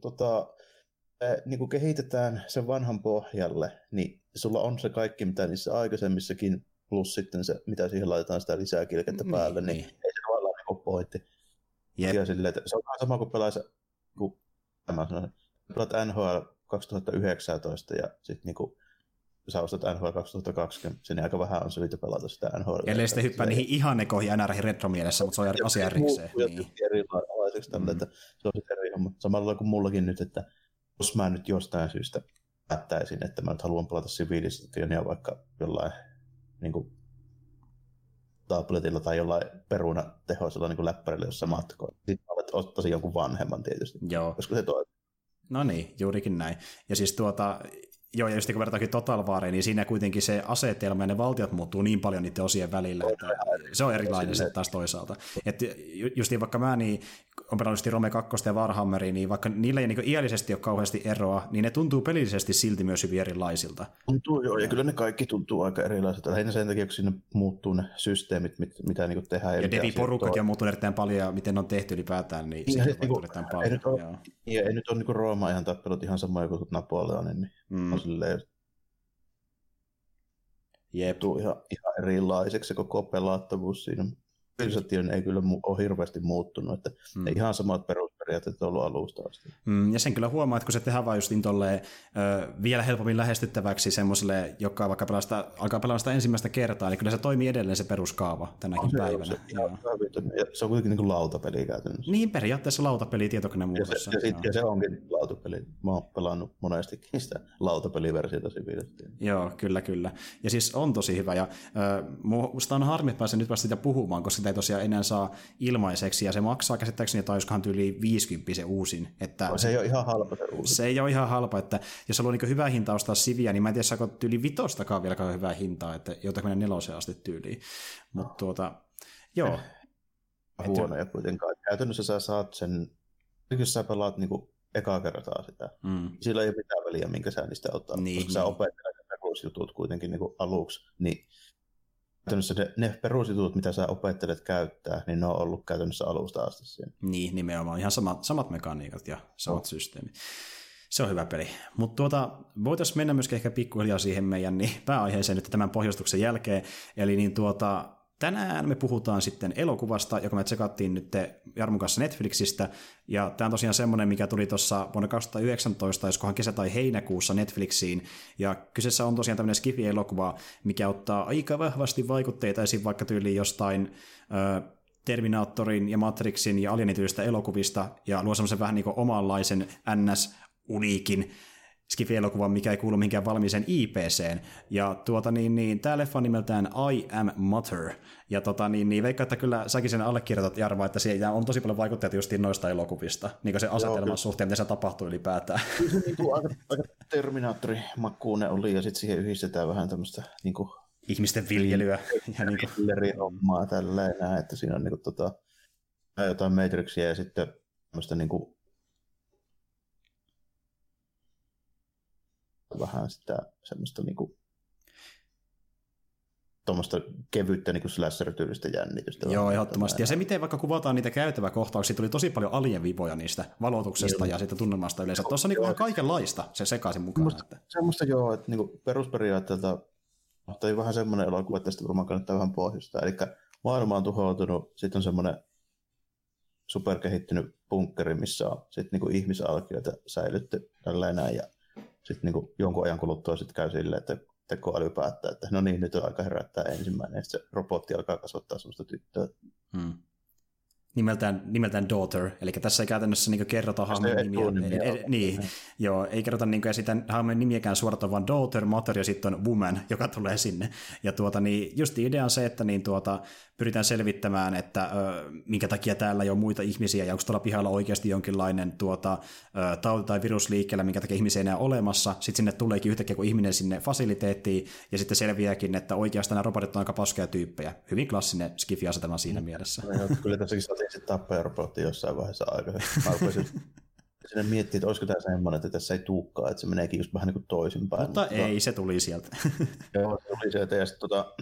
Tota, niin kuin kehitetään sen vanhan pohjalle, niin sulla on se kaikki, mitä niissä aikaisemmissakin, plus sitten se, mitä siihen laitetaan sitä lisää kilkettä Niin, päälle, niin, niin. Pointti. Jep. Ja silleen, että se on sama kuin pelaisi, kun mä sanon, pelaat NHL 2019 ja sitten niin kuin, sä ostat NHL 2020, sen aika vähän on syytä pelata sitä NHL. Ellei sitten hyppää niihin ihannekoihin NRhin retro-mielessä, mutta se on eri- asia erikseen. Niin. Erilaiseksi tälle, Mm. että se on eri homma. Samalla kuin mullakin nyt, että jos mä nyt jostain syystä päättäisin, että mä nyt haluan pelata Civilizationia vaikka jollain niin kuin, tabletilla tai jollain peruna tehoisella niin kuin läppärillä, jossa matkoin. Sitten olet- ottaisin jonkun vanhemman tietysti, Joo, koska se toimii. No niin, juurikin näin. Ja siis tuota, joo, ja just kun vertaakin Total Waria, niin siinä kuitenkin se asetelma ja ne valtiot muuttuu niin paljon niiden osien välillä, että se on erilainen sitten taas toisaalta. Että ju- justiin vaikka mä niin, on pelannut justiin Rome 2 ja Warhammeria, niin vaikka niillä ei niin iällisesti ole kauheasti eroa, niin ne tuntuu pelillisesti silti myös hyvin erilaisilta. Tuntuu joo, ja kyllä ne kaikki tuntuu aika erilaisilta. Lähinnä sen takia, kun siinä muuttuu ne systeemit, mit, mitä niin tehdään. Ja toimii. on muuttunut erittäin paljon, ja miten ne on tehty ylipäätään, niin Niin, se on niinku, erittäin ei paljon. nyt ole-. Niin, ei nyt ole niin Rooma ihan tappelut ihan samoja kuin Napoleonin, niin Mm, on silleen, jep. tuu ihan, ihan erilaiseksi se koko pelattavuus siinä. Civilization ei kyllä mu- ole hirveästi muuttunut, että Mm. mm. ihan samat perusperiaatteet on ollut alusta asti. Mm, ja sen kyllä huomaa, että kun se tehdään vaan justiin tolleen, ö, vielä helpommin lähestyttäväksi semmoiselle, joka vaikka pelasta, alkaa pelata ensimmäistä kertaa, niin kyllä se toimii edelleen se peruskaava tänäkin Se on päivänä. se, Joo. ja se on kuitenkin niin kuin lautapeli käytännössä. Niin, periaatteessa lautapeli tietokoneen Ja se, muodossa. ja, sit, joo. ja se onkin lautapeli. Mä oon pelannut monestikin sitä lautapeliversiota Civilization. Joo, kyllä, kyllä. Ja siis on tosi hyvä, ja äh, musta on harmi, että pääsen nyt vasta sitä puhumaan, koska sitä ei tosiaan enää saa ilmaiseksi, ja se maksaa käsittääkseni jotain, joskohan tyyli 50 se uusin. Että Se ei ole ihan halpa se uusi. se ei ole ihan halpa, että jos haluaa niin hyvää hintaa ostaa Siviä, niin mä en tiedä, saako tyyli vitostakaan vielä hyvää hintaa, että joutuu mennä neloseen asti tyyliin. Mutta tuota, joo, huonoja kuitenkaan. Käytännössä sä saat sen, jos sä pelaat niinku ekaa kertaa sitä, mm, sillä ei ole mitään väliä, minkä sä niistä ottaa, Niin, koska sä niin. opettelet ne perusjutut kuitenkin niinku aluksi, niin käytännössä ne, ne perusjutut, mitä sä opettelet käyttää, niin ne on ollut käytännössä alusta asti siinä. niin nimenomaan ihan samat, samat mekaniikat ja samat systeemit. Se on hyvä peli. Mutta tuota, voitaisiin mennä myöskin ehkä pikkuhiljaa siihen meidän niin pääaiheeseen nyt tämän pohjustuksen jälkeen. Eli niin tuota, tänään me puhutaan sitten elokuvasta, joka me tsekattiin nyt Jarmun kanssa Netflixistä. Ja tämä on tosiaan semmoinen, mikä tuli tuossa vuonna 2019, joskohan kesä- tai heinäkuussa Netflixiin. Ja kyseessä on tosiaan tämmöinen Skifi-elokuva, mikä ottaa aika vahvasti vaikutteita esiin vaikka tyyliin jostain... Ö, Terminaattorin ja Matrixin ja Alienityistä elokuvista ja luo semmoisen vähän niin kuin omanlaisen NS-uniikin Skifi-elokuvan, mikä ei kuulu mihinkään valmiiseen IPCen. Ja tuota niin, niin tämä leffa on nimeltään I Am Mother. Ja tota niin, niin veikka, että kyllä säkin sen allekirjoitat Jarva, että siellä on tosi paljon vaikutteita just noista elokuvista, niin kuin se asetelman Joo, suhteen, miten se tapahtuu ylipäätään. Niin kuin aika, aika Terminaattori-makuune oli, ja sitten siihen yhdistetään vähän tämmöistä niin kuin ihmisten viljelyä. Ja niin kuin... hommaa tälleen näin, että siinä on niin kuin, tota, jotain Matrixia ja sitten tämmöistä niin kuin, vähän sitä semmoista niin kuin, tuommoista kevyttä niin slasher-tyylistä jännitystä. Joo, ehdottomasti. Ja se, miten vaikka kuvataan niitä käytäväkohtauksia, tuli tosi paljon alien niistä valotuksesta joo. ja sitten tunnelmasta yleensä. Tuossa on niin ihan kaikenlaista se sekaisin mukaan. Semmosta, että... semmoista joo, että niin perusperiaatteelta Toi vähän semmoinen elokuva, että tästä varmaan kannattaa vähän pohjustaa. Eli maailma on tuhoutunut, sitten on semmoinen superkehittynyt bunkkeri, missä on sitten niinku ihmisalkioita säilytty tälleen näin. Ja sitten niinku jonkun ajan kuluttua sitten käy silleen, että tekoäly päättää, että no niin, nyt on aika herättää ensimmäinen, ja sitten se robotti alkaa kasvattaa semmoista tyttöä. Hmm nimeltään, nimeltään Daughter, eli tässä ei käytännössä niin kerrota hahmon nimiä. nimiä. Ei, niin, joo, ei kerrota niin sitä hahmon nimiäkään suorata, vaan Daughter, Mother ja sitten on Woman, joka tulee sinne. Ja tuota, niin, just idea on se, että niin, tuota, pyritään selvittämään, että ö, minkä takia täällä ei ole muita ihmisiä, ja onko tuolla pihalla oikeasti jonkinlainen tuota, ö, tauti tai virus liikkeellä, minkä takia ihmisiä ei enää olemassa. Sitten sinne tuleekin yhtäkkiä kun ihminen sinne fasiliteettiin, ja sitten selviääkin, että oikeastaan nämä robotit on aika paskeja tyyppejä. Hyvin klassinen skifi-asetelma siinä mm. mielessä. No, kyllä tässäkin saatiin sitten tappajarobotti jossain vaiheessa aika. sinne miettii, että olisiko tämä semmoinen, että tässä ei tuukkaa, että se meneekin just vähän niin kuin toisinpäin. Mutta, Mutta ei, se tuli sieltä. Joo, se tuli sieltä, ja sitten tota,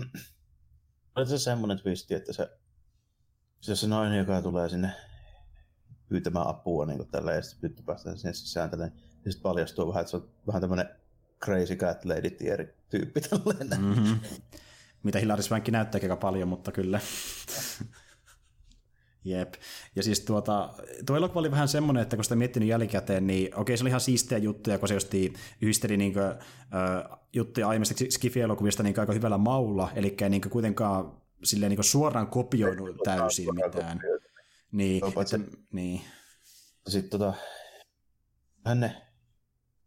oli se semmoinen twisti, että se, se, se nainen, joka tulee sinne pyytämään apua niin tällä ja sitten tyttö päästään sinne sisään tälle, ja sitten paljastuu vähän, että se on vähän tämmöinen crazy cat lady tieri tyyppi tälleen. Mm-hmm. Mitä Hilari Swank näyttää aika paljon, mutta kyllä. Jep. Ja siis tuota, tuo elokuva oli vähän semmoinen, että kun sitä miettinyt jälkikäteen, niin okei, se oli ihan siistejä juttuja, kun se just yhdisteli niin kuin, äh, juttuja aiemmista Skifi-elokuvista niin aika hyvällä maulla, eli ei niin kuitenkaan silleen niin suoraan kopioinut täysin mitään. Niin, että, niin. Sitten tota, hänne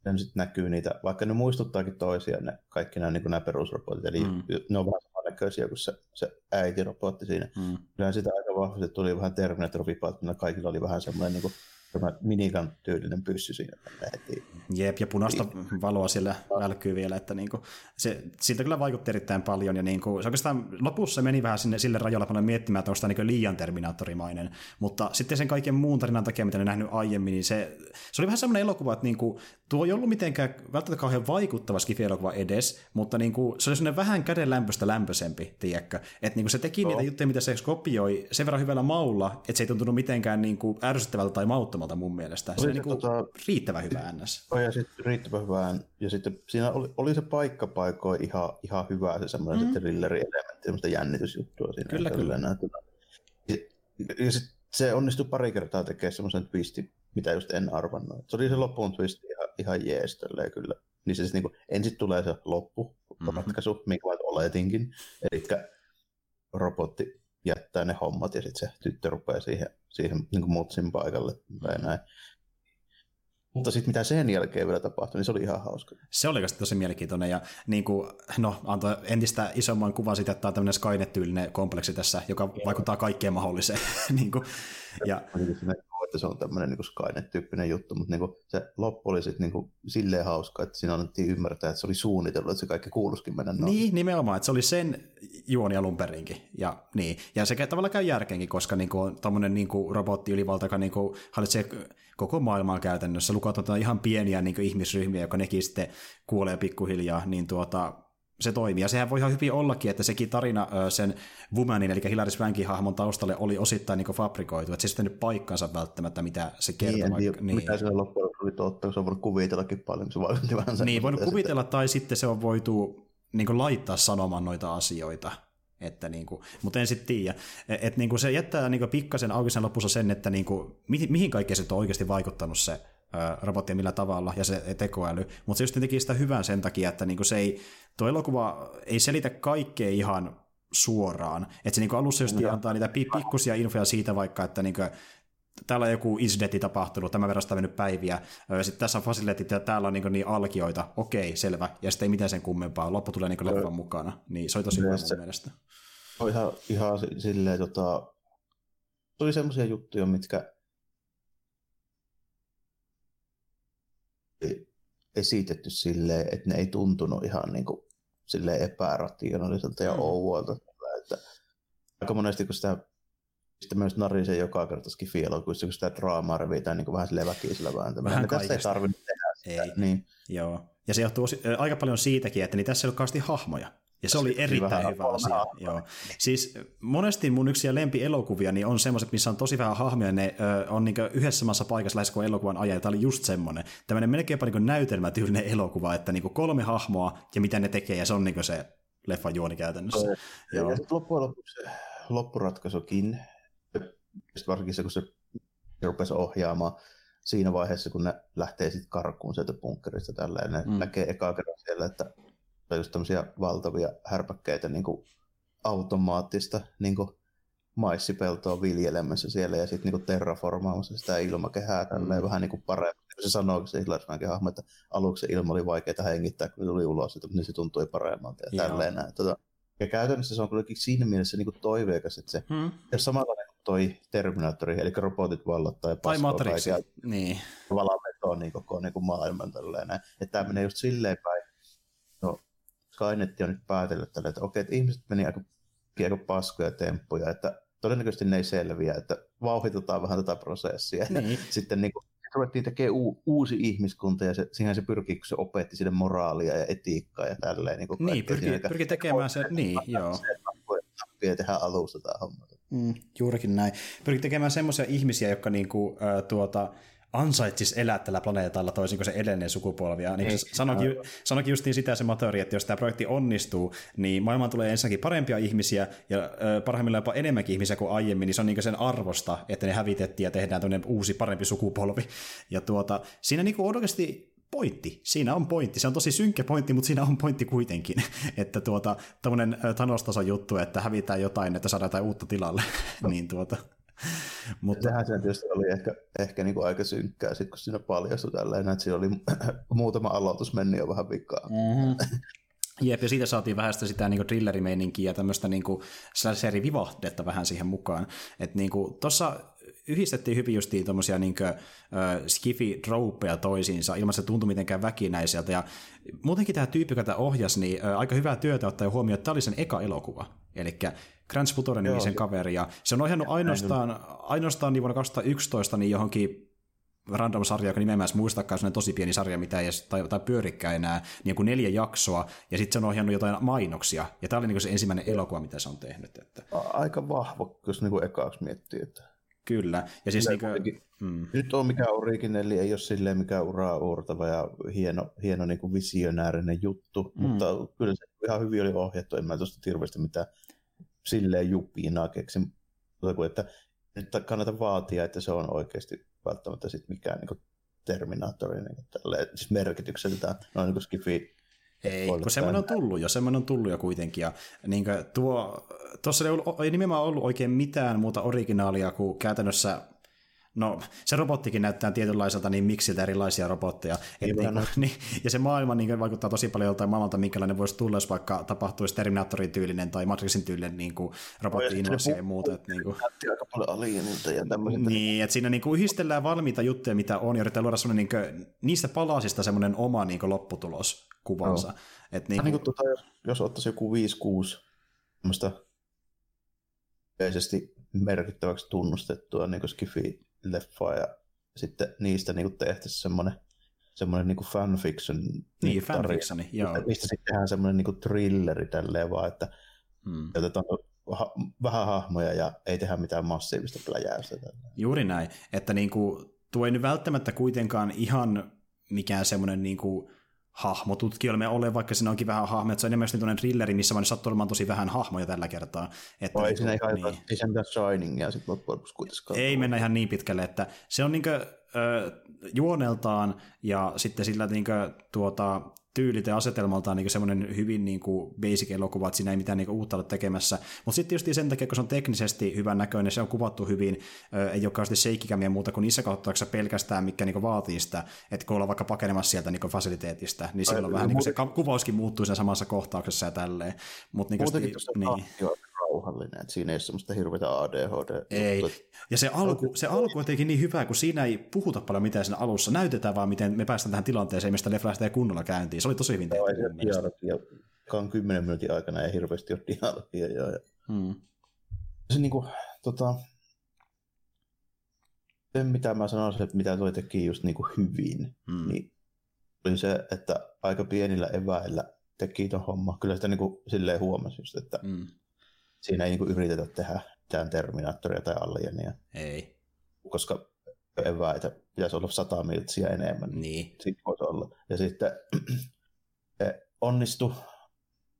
ne sitten näkyy niitä, vaikka ne muistuttaakin toisiaan, ne, kaikki nämä, niin nämä perusrobotit, eli mm. ne on vähän samannäköisiä kuin se, se äitirobotti siinä. Mm. Kyllähän sitä aika vahvasti tuli vähän Terminator-vipaat, kaikilla oli vähän semmoinen niin kuin, tämä minikan tyylinen pyssy siinä heti. Jep, ja punaista valoa siellä välkkyy vielä, että niinku, se, siitä kyllä vaikutti erittäin paljon, ja niinku, se oikeastaan lopussa meni vähän sinne, sille rajalle paljon miettimään, että onko tämä niinku liian terminaattorimainen, mutta sitten sen kaiken muun tarinan takia, mitä ne nähnyt aiemmin, niin se, se oli vähän semmoinen elokuva, että niinku, tuo ei ollut mitenkään välttämättä kauhean vaikuttava skifi-elokuva edes, mutta niinku, se oli semmoinen vähän kädenlämpöistä lämpöisempi, tiedätkö? Että niinku, se teki no. niitä juttuja, mitä se kopioi sen verran hyvällä maulla, että se ei tuntunut mitenkään niinku, ärsyttävältä tai mauttomalta mun mielestä. Se oli, niinku, tota, riittävän hyvä ns. Ja sitten riittävän hyvä, ja sitten siinä oli, oli se paikka paikoin ihan, ihan hyvä, se semmoinen mm. thriller-elementti, semmoista jännitysjuttua siinä. Kyllä, kyllä. Tota, ja, ja sit se onnistui pari kertaa tekemään semmoisen twistin, mitä just en arvannut. Se oli se loppuun twisti ihan jees kyllä. Niin se siis niin kuin, ensin tulee se loppu, mm-hmm. ratkaisu, minkä mä oletinkin. Eli robotti jättää ne hommat ja sitten se tyttö rupeaa siihen, siihen niin kuin mutsin paikalle. Tai näin. Mutta sitten mitä sen jälkeen vielä tapahtui, niin se oli ihan hauska. Se oli tosi mielenkiintoinen ja niin kuin, no, antoi entistä isomman kuvan siitä, että tämä on tämmöinen Skynet-tyylinen kompleksi tässä, joka vaikuttaa kaikkeen mahdolliseen. niin kuin, ja... Että se on tämmöinen niin Skynet-tyyppinen juttu, mutta niin kuin, se loppu oli sitten niin silleen hauska, että siinä annettiin ymmärtää, että se oli suunnitellut, että se kaikki kuuluisikin mennä noin. Niin, nimenomaan, että se oli sen juoni alun perinkin. Ja, niin. ja se tavallaan käy järkeenkin, koska niin kuin, tommonen, niin kuin robotti ylivalta, joka niin kuin, hallitsee koko maailmaa käytännössä, lukuun ihan pieniä niin ihmisryhmiä, joka nekin sitten kuolee pikkuhiljaa, niin tuota, se toimii. Ja sehän voi ihan hyvin ollakin, että sekin tarina sen Womanin, eli Hilary Swankin hahmon taustalle oli osittain niin fabrikoitu, että se sitten nyt paikkansa välttämättä, mitä se kertoo. Niin, vaikka, niin. mitä se loppujen oli totta, se on voinut kuvitellakin paljon, se vaikutti vähän Niin, voinut kuvitella, sitten... tai sitten se on voitu niin kuin, laittaa sanomaan noita asioita. Että niin kuin, mutta en sitten tiedä. Että et, niin se jättää niin pikkasen auki sen lopussa sen, että niin kuin, mihin, mihin kaikkeen se on oikeasti vaikuttanut se robottia millä tavalla ja se tekoäly, mutta se just teki sitä hyvän sen takia, että niinku se ei, tuo elokuva ei selitä kaikkea ihan suoraan. Että se niinku alussa just antaa niitä pikkusia infoja siitä vaikka, että niinku, täällä on joku incidentti tapahtunut, tämän verran sitä mennyt päiviä, sitten tässä on fasiliteetit ja täällä on niin, niin alkioita, okei, selvä, ja sitten ei mitään sen kummempaa, loppu tulee niin leffan mukana, niin se oli tosi hyvä mun mielestä. On ihan, ihan silleen, tota, tuli semmoisia juttuja, mitkä esitetty silleen, että ne ei tuntunut ihan niin kuin, silleen epärationaaliselta ja mm. ouolta. Että aika monesti, kun sitä sitten myös narisee joka kerta skifi-elokuvissa, kun sitä draamaa revitään niin vähän silleen väkisellä vääntämään. Vähän tässä ei tarvinnut tehdä sitä. Ei. Niin. Joo. Ja se johtuu aika paljon siitäkin, että niin tässä ei ole kauheasti hahmoja. Ja se oli erittäin hyvä asia. Joo. Siis monesti mun yksi lempi elokuvia niin on semmoiset, missä on tosi vähän hahmoja, ne ö, on niin yhdessä samassa paikassa lähes kuin elokuvan ajan, tämä oli just semmoinen. Tämmöinen melkeinpä niin näytelmätyylinen elokuva, että niin kolme hahmoa ja mitä ne tekee, ja se on niin se leffan juoni käytännössä. Ja, Joo. ja loppujen lopuksi loppuratkaisukin, varsinkin se, kun se rupesi ohjaamaan, siinä vaiheessa, kun ne lähtee sitten karkuun sieltä bunkkerista tällä ja ne mm. näkee eka kerran siellä, että on just tämmöisiä valtavia härpäkkeitä niin kuin automaattista niin kuin maissipeltoa viljelemässä siellä ja sitten niin terraformaamassa sitä ilmakehää tälleen mm. vähän niin kuin paremmin. Se sanoo, se Hilarismäenkin hahmo, että aluksi se ilma oli vaikeaa hengittää, kun se tuli ulos, että niin se tuntui paremmalta ja tälleen näin. Tota, ja käytännössä se on kuitenkin siinä mielessä niin kuin toiveikas, että se, hmm. jos samalla toi Terminaattori, eli robotit vallottaa ja Tai Matrix, niin. Valametoo niin koko niin kuin maailman tälleen näin. Että tämä menee just silleen päin, Skynet on nyt päätellyt tälle, että okei, että ihmiset meni aika, aika paskoja temppuja, että todennäköisesti ne ei selviä, että vauhditetaan vähän tätä prosessia. Niin. Sitten niin kuin, ruvettiin tekemään u- uusi ihmiskunta ja se, siihen se pyrkii, kun se opetti sille moraalia ja etiikkaa ja tälleen. Niin, niin pyrkii, pyrkii tekemään se, niin, joo. Ja tehdä alusta tämä homma. Mm, juurikin näin. Pyrkii tekemään semmoisia ihmisiä, jotka niinku, äh, tuota, ansaitsis elää tällä planeetalla toisin kuin se edellinen sukupolvi. Ja niin sanoikin, sanoikin justiin sitä se matori, että jos tämä projekti onnistuu, niin maailmaan tulee ensinnäkin parempia ihmisiä ja parhaimmillaan jopa enemmänkin ihmisiä kuin aiemmin, niin se on niin sen arvosta, että ne hävitettiin ja tehdään tämmöinen uusi parempi sukupolvi. Ja tuota, siinä niin oikeasti pointti. Siinä on pointti. Se on tosi synkkä pointti, mutta siinä on pointti kuitenkin. että tuota, tämmöinen Thanos-tason juttu, että hävitään jotain, että saadaan jotain uutta tilalle. niin tuota, mutta... Sehän se tietysti oli ehkä, ehkä niin kuin aika synkkää, sit kun siinä paljastui tälleen, että siinä oli muutama aloitus mennyt jo vähän vikaa. Mm-hmm. Jep, ja siitä saatiin vähän sitä, sitä niin thrillerimeininkiä ja tämmöistä niin vivahdetta vähän siihen mukaan. Että niin tuossa yhdistettiin hyvin justiin tuommoisia niin uh, skifi-drouppeja toisiinsa, ilman se tuntui mitenkään väkinäiseltä. Ja muutenkin tämä tyyppi, joka ohjasi, niin uh, aika hyvää työtä ottaa huomioon, että tämä oli sen eka elokuva. Eli Grant Sputore nimisen kaveri, ja se on ohjannut ainoastaan, ainoastaan niin vuonna 2011 niin johonkin random sarja, joka nimenomaan muistakaan sellainen tosi pieni sarja, mitä ei edes, tai, tai pyörikkä enää, niin kuin neljä jaksoa, ja sitten se on ohjannut jotain mainoksia, ja tämä oli niin se ensimmäinen elokuva, mitä se on tehnyt. Että... Aika vahva, jos niin kuin ekaaksi miettii. Että... Kyllä. Ja siis niin kuin, mm. Nyt on mikä originelli, ei ole silleen mikä uraa uurtava ja hieno, hieno niin kuin visionäärinen juttu, mm. mutta kyllä se ihan hyvin oli ohjattu, en mä tuosta hirveästi mitään silleen jupinaa keksin, että nyt kannata vaatia, että se on oikeasti välttämättä sit mikään niin Terminaattori niin tälleen, siis merkitykseltään, noin niin kuin skifi ei, kun semmoinen on tullut jo, semmoinen on tullut jo kuitenkin. Ja niin tuo, tuossa ei, ollut, ei nimenomaan ollut oikein mitään muuta originaalia kuin käytännössä No, se robottikin näyttää tietynlaiselta, niin miksi erilaisia robotteja. Et niin, niin, ja se maailma niin vaikuttaa tosi paljon joltain maailmalta, minkälainen voisi tulla, jos vaikka tapahtuisi Terminatorin tyylinen tai Matrixin tyylinen niin kuin robotti-invasio ja muuta. Että, niin kuin, aika paljon alienilta ja tämmöistä. Niin, että siinä niin kuin yhdistellään valmiita juttuja, mitä on, ja yritetään luoda semmoinen, niin kuin, niistä palasista semmoinen oma niin kuin, lopputulos kuvansa. No. Et, niin kuin... Niin kuin, tuota, jos, jos ottaisi joku 5-6 semmoista yleisesti merkittäväksi tunnustettua niin skifi leffaa ja sitten niistä niin tehtäisiin semmoinen semmoinen niin fanfiction. Niin, fanfictioni, joo. Mistä sitten tehdään semmoinen niin thrilleri tälleen vaan, että hmm. otetaan ha- vähän hahmoja ja ei tehdä mitään massiivista pläjäystä. Juuri näin, että niin kuin, tuo ei nyt välttämättä kuitenkaan ihan mikään semmoinen niin kuin, hahmotutkijoille ole, vaikka siinä onkin vähän hahmoja, se on enemmän tämmöinen thrilleri, missä vaan sattuu olemaan tosi vähän hahmoja tällä kertaa. Että niin, siinä ihan niin. ei se mitään Shiningia sitten loppujen lopuksi kuitenkaan. Ei mennä ihan niin pitkälle, että se on niinkö, äh, juoneltaan ja sitten sillä niinkö, tuota, tyylit ja asetelmaltaan niin semmoinen hyvin niin kuin basic elokuva, että siinä ei mitään niin kuin uutta ole tekemässä. Mutta sitten just sen takia, kun se on teknisesti hyvän näköinen, se on kuvattu hyvin, ei ole kauheasti seikkikämiä muuta kuin niissä kautta pelkästään, mikä niin vaatii sitä, että kun ollaan vaikka pakenemassa sieltä niin fasiliteetista, niin silloin vähän niin se kuvauskin muuttuu sen samassa kohtauksessa ja tälleen. Mut niin Muutenkin niin. Rauhallinen, että siinä ei ole semmoista hirveätä ADHD. Ei, ja se alku, se alku on tietenkin niin hyvä, kun siinä ei puhuta paljon mitään siinä alussa, näytetään vaan, miten me päästään tähän tilanteeseen, mistä leffa lähtee kunnolla käyntiin. Se oli tosi hyvin tehty. Joo, dialogia, on kymmenen minuutin aikana ei hirveästi ole dialogia. Ja, ja. Hmm. Se niinku, tota, se, mitä mä sanoisin, että mitä toi teki just niinku hyvin, hmm. niin oli se, että aika pienillä eväillä teki ton homma. Kyllä sitä niinku silleen huomasi just, että hmm. Siinä ei niinku yritetä tehdä mitään Terminaattoria tai Alienia. Ei. Koska eväitä pitäisi olla sata miltsiä enemmän. Niin. Sitten voisi olla. Ja sitten onnistui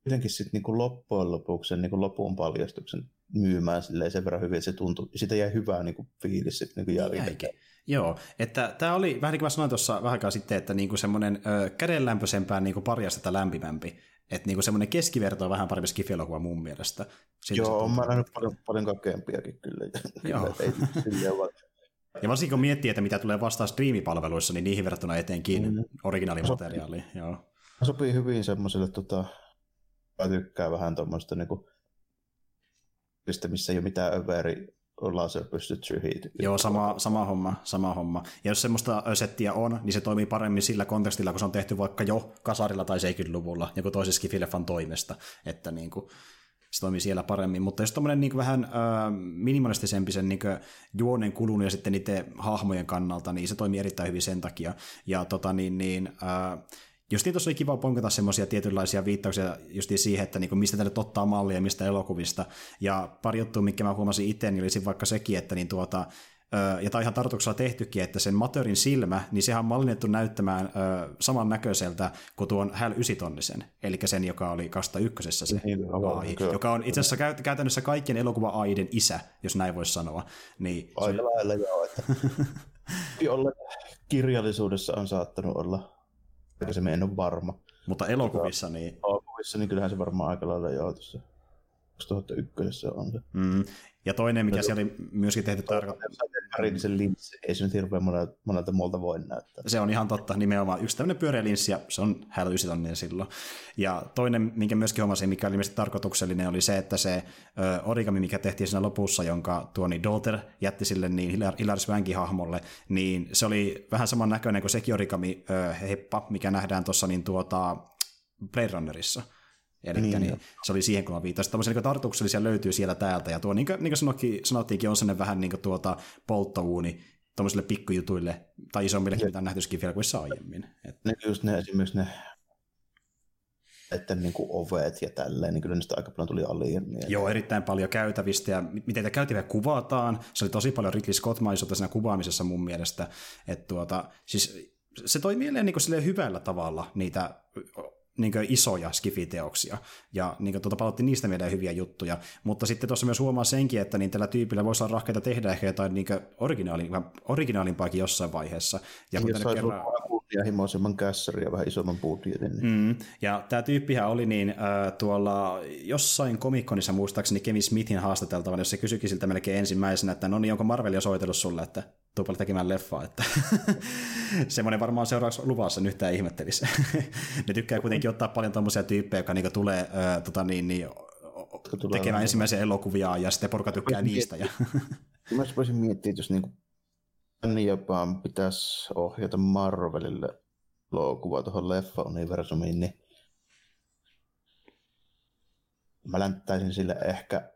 jotenkin sitten niin loppujen lopuksi sen niin lopun paljastuksen myymään sen verran hyvin, että se tuntui, siitä jäi hyvää niin kuin fiilis sitten niin jälkeen. Joo, että tämä oli, vähän niin kuin mä sanoin tuossa vähän aikaa sitten, että niinku semmoinen kädenlämpöisempään niinku parjastetta lämpimämpi. Että niinku semmoinen keskiverto on vähän parempi skifielokuva mun mielestä. Siltä Joo, mä nähnyt paljon, paljon kokeampiakin kyllä. Joo. ja varsinkin kun miettii, että mitä tulee vastaan striimipalveluissa, niin niihin verrattuna etenkin mm. originaalimateriaali. Joo. Sopii hyvin semmoiselle, tota, mä tykkään vähän tuommoista niinku, missä ei ole mitään överi laser pystyt Joo, sama, sama homma, sama homma. Ja jos semmoista settiä on, niin se toimii paremmin sillä kontekstilla, kun se on tehty vaikka jo kasarilla tai 70-luvulla, joku toisessa Skifileffan toimesta, että niin kuin, se toimii siellä paremmin. Mutta jos tämmöinen niin vähän äh, minimalistisempi sen niin juonen kulun ja sitten niiden hahmojen kannalta, niin se toimii erittäin hyvin sen takia. Ja tota, niin, niin, äh, Justiin tuossa oli kiva ponkata semmoisia tietynlaisia viittauksia justiin siihen, että niinku mistä tälle ottaa mallia, mistä elokuvista. Ja pari juttua, mikä mä huomasin itse, niin olisi vaikka sekin, että niin tuota, ja tämä on ihan tarkoituksella tehtykin, että sen Materin silmä, niin sehän on mallinnettu näyttämään ö, saman näköiseltä kuin tuon Häl 9 tonnisen, eli sen, joka oli 2001 se niin, AI, joka on itse asiassa käytännössä kaikkien elokuva-aiden isä, jos näin voisi sanoa. Niin, Aika se... lailla joo, että kirjallisuudessa on saattanut olla aikaisemmin en ole varma. Mutta elokuvissa niin... Elokuvissa niin kyllähän se varmaan aika lailla joo tuossa 2001 on se. Mm. Ja toinen, mikä siellä oli myöskin tehty tarkoittaa... Värinisen linssi, ei se nyt hirveän monelta, monelta muulta voi näyttää. Se on ihan totta, nimenomaan yksi tämmöinen pyöreä linssi, ja se on tonnia silloin. Ja toinen, minkä myöskin huomasin, mikä oli ilmeisesti tarkoituksellinen, oli se, että se ö, origami, mikä tehtiin siinä lopussa, jonka tuoni Daughter jätti sille niin Hilary Swankin hahmolle, niin se oli vähän saman näköinen kuin sekin origami ö, heppa, mikä nähdään tuossa niin tuota Blade Runnerissa. Eli niin, niin, se oli siihen, kun mä viittasin. Tämmöisiä niin tartuksellisia löytyy siellä täältä. Ja tuo, niin kuin, niin kuin sanottiin, sanottiinkin, on sellainen vähän niin kuin tuota polttouuni tuommoisille pikkujutuille tai isommillekin, mitä on nähty Skifi-elokuvissa aiemmin. Että... Ne, just ne, esimerkiksi ne että niin kuin ovet ja tälleen, niin kyllä niistä aika paljon tuli alienia. Joo, erittäin paljon käytävistä ja miten käytäviä kuvataan. Se oli tosi paljon Ridley scott siinä kuvaamisessa mun mielestä. Että tuota, siis se toi mieleen niin kuin hyvällä tavalla niitä niin isoja skifiteoksia, ja niin tuota, palautti niistä meidän hyviä juttuja, mutta sitten tuossa myös huomaa senkin, että niin tällä tyypillä voisi olla rahkeita tehdä ehkä jotain niin originaali, originaalimpaakin jossain vaiheessa. Ja kun Jos kerran... kunnianhimoisemman kässärin ja vähän isomman budjetin. Niin... Mm, ja tämä tyyppihän oli niin äh, tuolla jossain komikkonissa muistaakseni Kevin Smithin haastateltavana, jos se kysyikin siltä melkein ensimmäisenä, että no niin, onko Marvelia soitellut sulle, että tuupalle tekemään leffaa, että semmoinen varmaan seuraavaksi luvassa, nyt yhtään ihmettelisi. ne tykkää kuitenkin ottaa paljon tuommoisia tyyppejä, jotka niinku tulee äh, tota niin, niin, tekemään ensimmäisiä elokuvia ja sitten porukka tykkää voisin niistä. Ja... Mä voisin miettiä, että jos niinku jopa pitäisi ohjata Marvelille elokuva tuohon leffa-universumiin, niin mä länttäisin sille ehkä,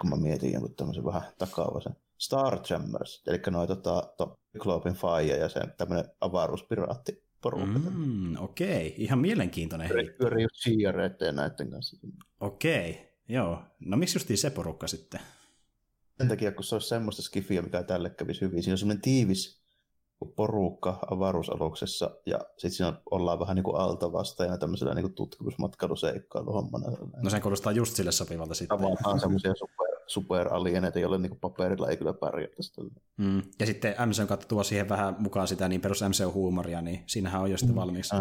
kun mä mietin jonkun tämmöisen vähän takavaisen, Star Jammers, eli noin tota, to, Fire ja sen tämmöinen avaruuspiraatti porukka. Mm, okei, okay. ihan mielenkiintoinen. Pyörii just ja näiden kanssa. Okei, okay. joo. No miksi justiin se porukka sitten? Sen takia, kun se olisi semmoista skifiä, mikä tälle kävisi hyvin. Siinä on semmoinen tiivis porukka avaruusaluksessa ja sitten siinä ollaan vähän niin kuin alta vastaajana tämmöisellä niin tutkimusmatkailuseikkailuhommana. No se kuulostaa just sille sopivalta sitten. Tavataan semmoisia super superalieneita, joille niin paperilla ei kyllä pärjätä. Mm. Ja sitten MCU kautta tuo siihen vähän mukaan sitä niin perus MCU-huumoria, niin siinähän on jo sitten mm. valmiiksi.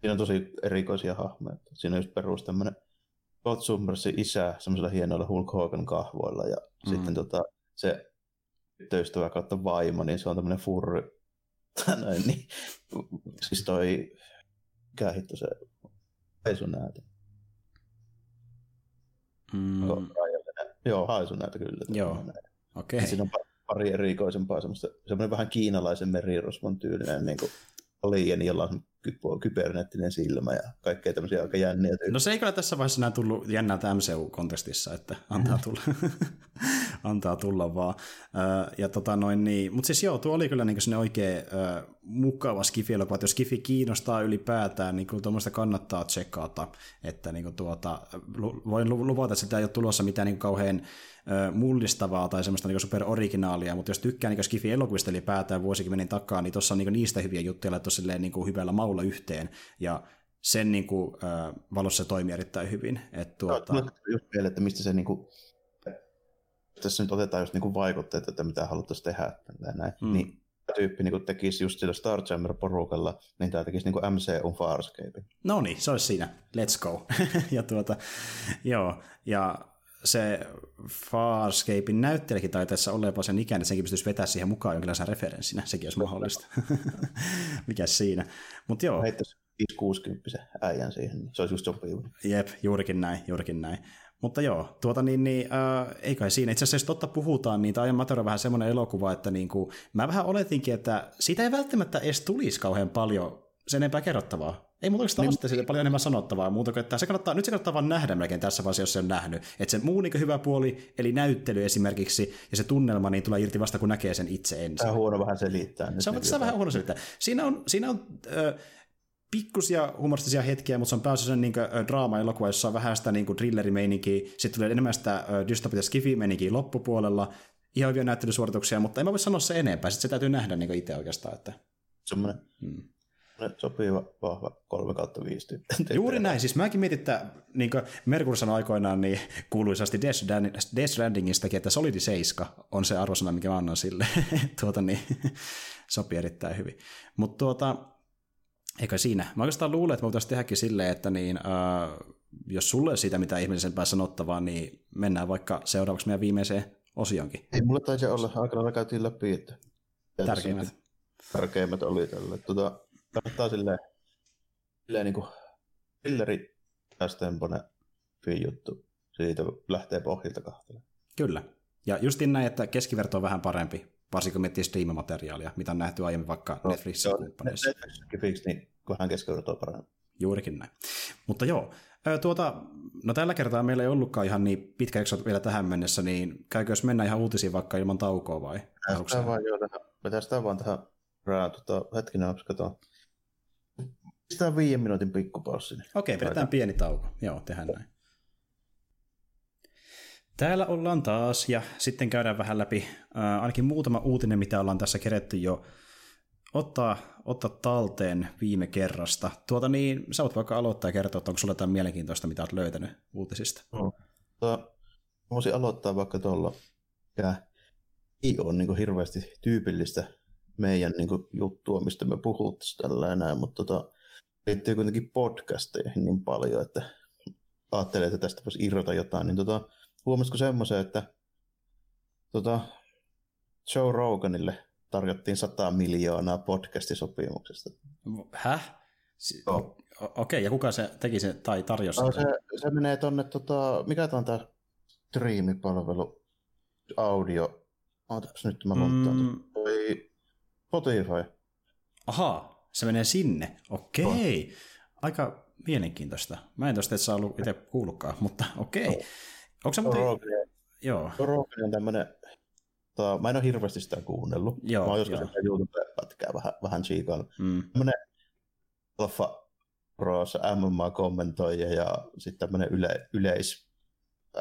siinä on tosi erikoisia hahmoja. Siinä on just perus tämmöinen Scott Summersin isä semmoisella hienoilla Hulk Hogan kahvoilla ja mm. sitten tota, se tyttöystävä kautta vaimo, niin se on tämmöinen furry. Näin, niin, siis toi, mikä hitto se, haisunäyte. Mm. Joo, Joo, haisunäyte kyllä. Joo, okei. Okay. Siinä on pari erikoisempaa semmoista, semmoinen vähän kiinalaisen merirosvon tyylinen niin kuin alieni, jolla on kybernettinen silmä ja kaikkea tämmöisiä aika jänniä tyyppiä. No se ei kyllä tässä vaiheessa enää tullut jännältä MCU-kontekstissa, että antaa tulla, antaa tulla vaan. ja tota noin niin, mutta siis joo, tuo oli kyllä niin sinne oikein uh, mukava skifi että jos skifi kiinnostaa ylipäätään, niin kyllä tuommoista kannattaa tsekata, että niin tuota, voin luvata, että sitä ei ole tulossa mitään niin kauhean mullistavaa tai semmoista niin super originaalia, mutta jos tykkää niin Skifi-elokuvista ylipäätään vuosikymmenen takaa, niin tuossa on niin niistä hyviä juttuja laittu silleen niin hyvällä maulla yhteen, ja sen niin kuin, äh, valossa se toimii erittäin hyvin. Et, tuota... no, just vielä, että mistä se niin kuin, tässä nyt otetaan just niin kuin vaikutteet, että mitä haluttaisiin tehdä, näin, hmm. niin tyyppi niin tekisi just sillä Star Jammer-porukalla, niin tämä tekisi niin MCU Farscape. No niin, se olisi siinä. Let's go. ja tuota, joo, ja se Farscapein näyttelijäkin olla jopa sen ikäinen, että senkin pystyisi vetämään siihen mukaan jonkinlaisen referenssinä, sekin olisi mahdollista. Mikä siinä. Mutta joo. Heittäisi 60 äijän siihen, niin se olisi just sopiva. Jep, juurikin näin, juurikin näin. Mutta joo, tuota niin, niin äh, ei kai siinä. Itse asiassa jos totta puhutaan, niin tämä on vähän semmoinen elokuva, että niin kuin, mä vähän oletinkin, että siitä ei välttämättä edes tulisi kauhean paljon sen enempää kerrottavaa. Ei muuta oikeastaan niin, siitä paljon enemmän sanottavaa, muuta kuin, että se kannattaa, nyt se kannattaa vaan nähdä melkein tässä vaiheessa, jos se on nähnyt. Että se muu niin hyvä puoli, eli näyttely esimerkiksi, ja se tunnelma, niin tulee irti vasta, kun näkee sen itse ensin. Tämä on huono vähän selittää. Se on, se vähän huono selittää. Siinä on, siinä on äh, pikkusia humoristisia hetkiä, mutta se on päässyt sen niin draama-elokuva, jossa on vähän sitä niin thrillerimeininkiä, sitten tulee enemmän sitä dystopia skifi-meininkiä loppupuolella, ihan hyviä näyttelysuorituksia, mutta en mä voi sanoa se enempää, sitten se täytyy nähdä niin itse oikeastaan. Että... Semmoinen hmm sopiva, vahva 3 kautta 5 tyyppi. Juuri näin, siis mäkin mietin, että niin kuin Merkur sanoi aikoinaan niin kuuluisasti Death Strandingistakin, että Solidi 7 on se arvosana, mikä mä annan sille. tuota, niin, sopii erittäin hyvin. Mutta tuota, eikä siinä. Mä oikeastaan luulen, että me voitaisiin tehdäkin silleen, että niin, äh, jos sulle ei siitä mitään ihmeellisempää sanottavaa, niin mennään vaikka seuraavaksi meidän viimeiseen osioonkin. Ei mulle taisi olla, aikana käytiin läpi, että tärkeimmät. Tärkeimmät oli tällä. Tuota, kannattaa silleen, silleen niin kuin pilleri temponen juttu. Siitä lähtee pohjilta kahtelemaan. Kyllä. Ja justin näin, että keskiverto on vähän parempi, varsinkin kun miettii striimimateriaalia, mitä on nähty aiemmin vaikka no, Netflixin kumppaneissa. Netflix, niin kunhan on parempi. Juurikin näin. Mutta joo, tuota, no tällä kertaa meillä ei ollutkaan ihan niin pitkä jakso vielä tähän mennessä, niin käykö jos mennään ihan uutisiin vaikka ilman taukoa vai? Vetää vaan, joo, tähän, vaan tähän, tota, hetkinen, katsotaan. Pistää viiden minuutin pikkupaussi. Okei, pidetään pieni tauko. Joo, tehdään näin. Täällä ollaan taas ja sitten käydään vähän läpi äh, ainakin muutama uutinen, mitä ollaan tässä keretty jo ottaa, ottaa talteen viime kerrasta. Tuota niin, sä voit vaikka aloittaa ja kertoa, että onko sulla jotain mielenkiintoista, mitä olet löytänyt uutisista. No. Tota, voisin aloittaa vaikka tuolla, mikä ei ole niin hirveästi tyypillistä meidän niin juttua, mistä me puhuttaisiin tällä enää, mutta tota, liittyy kuitenkin podcasteihin niin paljon, että ajattelee, että tästä voisi irrota jotain, niin tota, huomasiko semmoisen, että tota, Joe Roganille tarjottiin 100 miljoonaa podcastisopimuksesta. Häh? Si- oh. Okei, okay, ja kuka se teki se tai tarjosi? No, se, se menee tonne, tota, mikä tämä on tämä striimipalvelu, audio, Ootapas nyt mä montaan. Mm. Spotify. Ahaa, se menee sinne. Okei. Okay. Aika mielenkiintoista. Mä en tosta saa ollut itse kuullutkaan, mutta okei. Okay. Onko se muuten... Joo. Rogan on tämmöinen... To, mä en ole hirveästi sitä kuunnellut. Joo, mä oon joskus sitä YouTube-pätkää vähän, vähän chiikailla. Mm. Tämmöinen alfa pros MMA-kommentoija ja sitten tämmöinen yle, yleis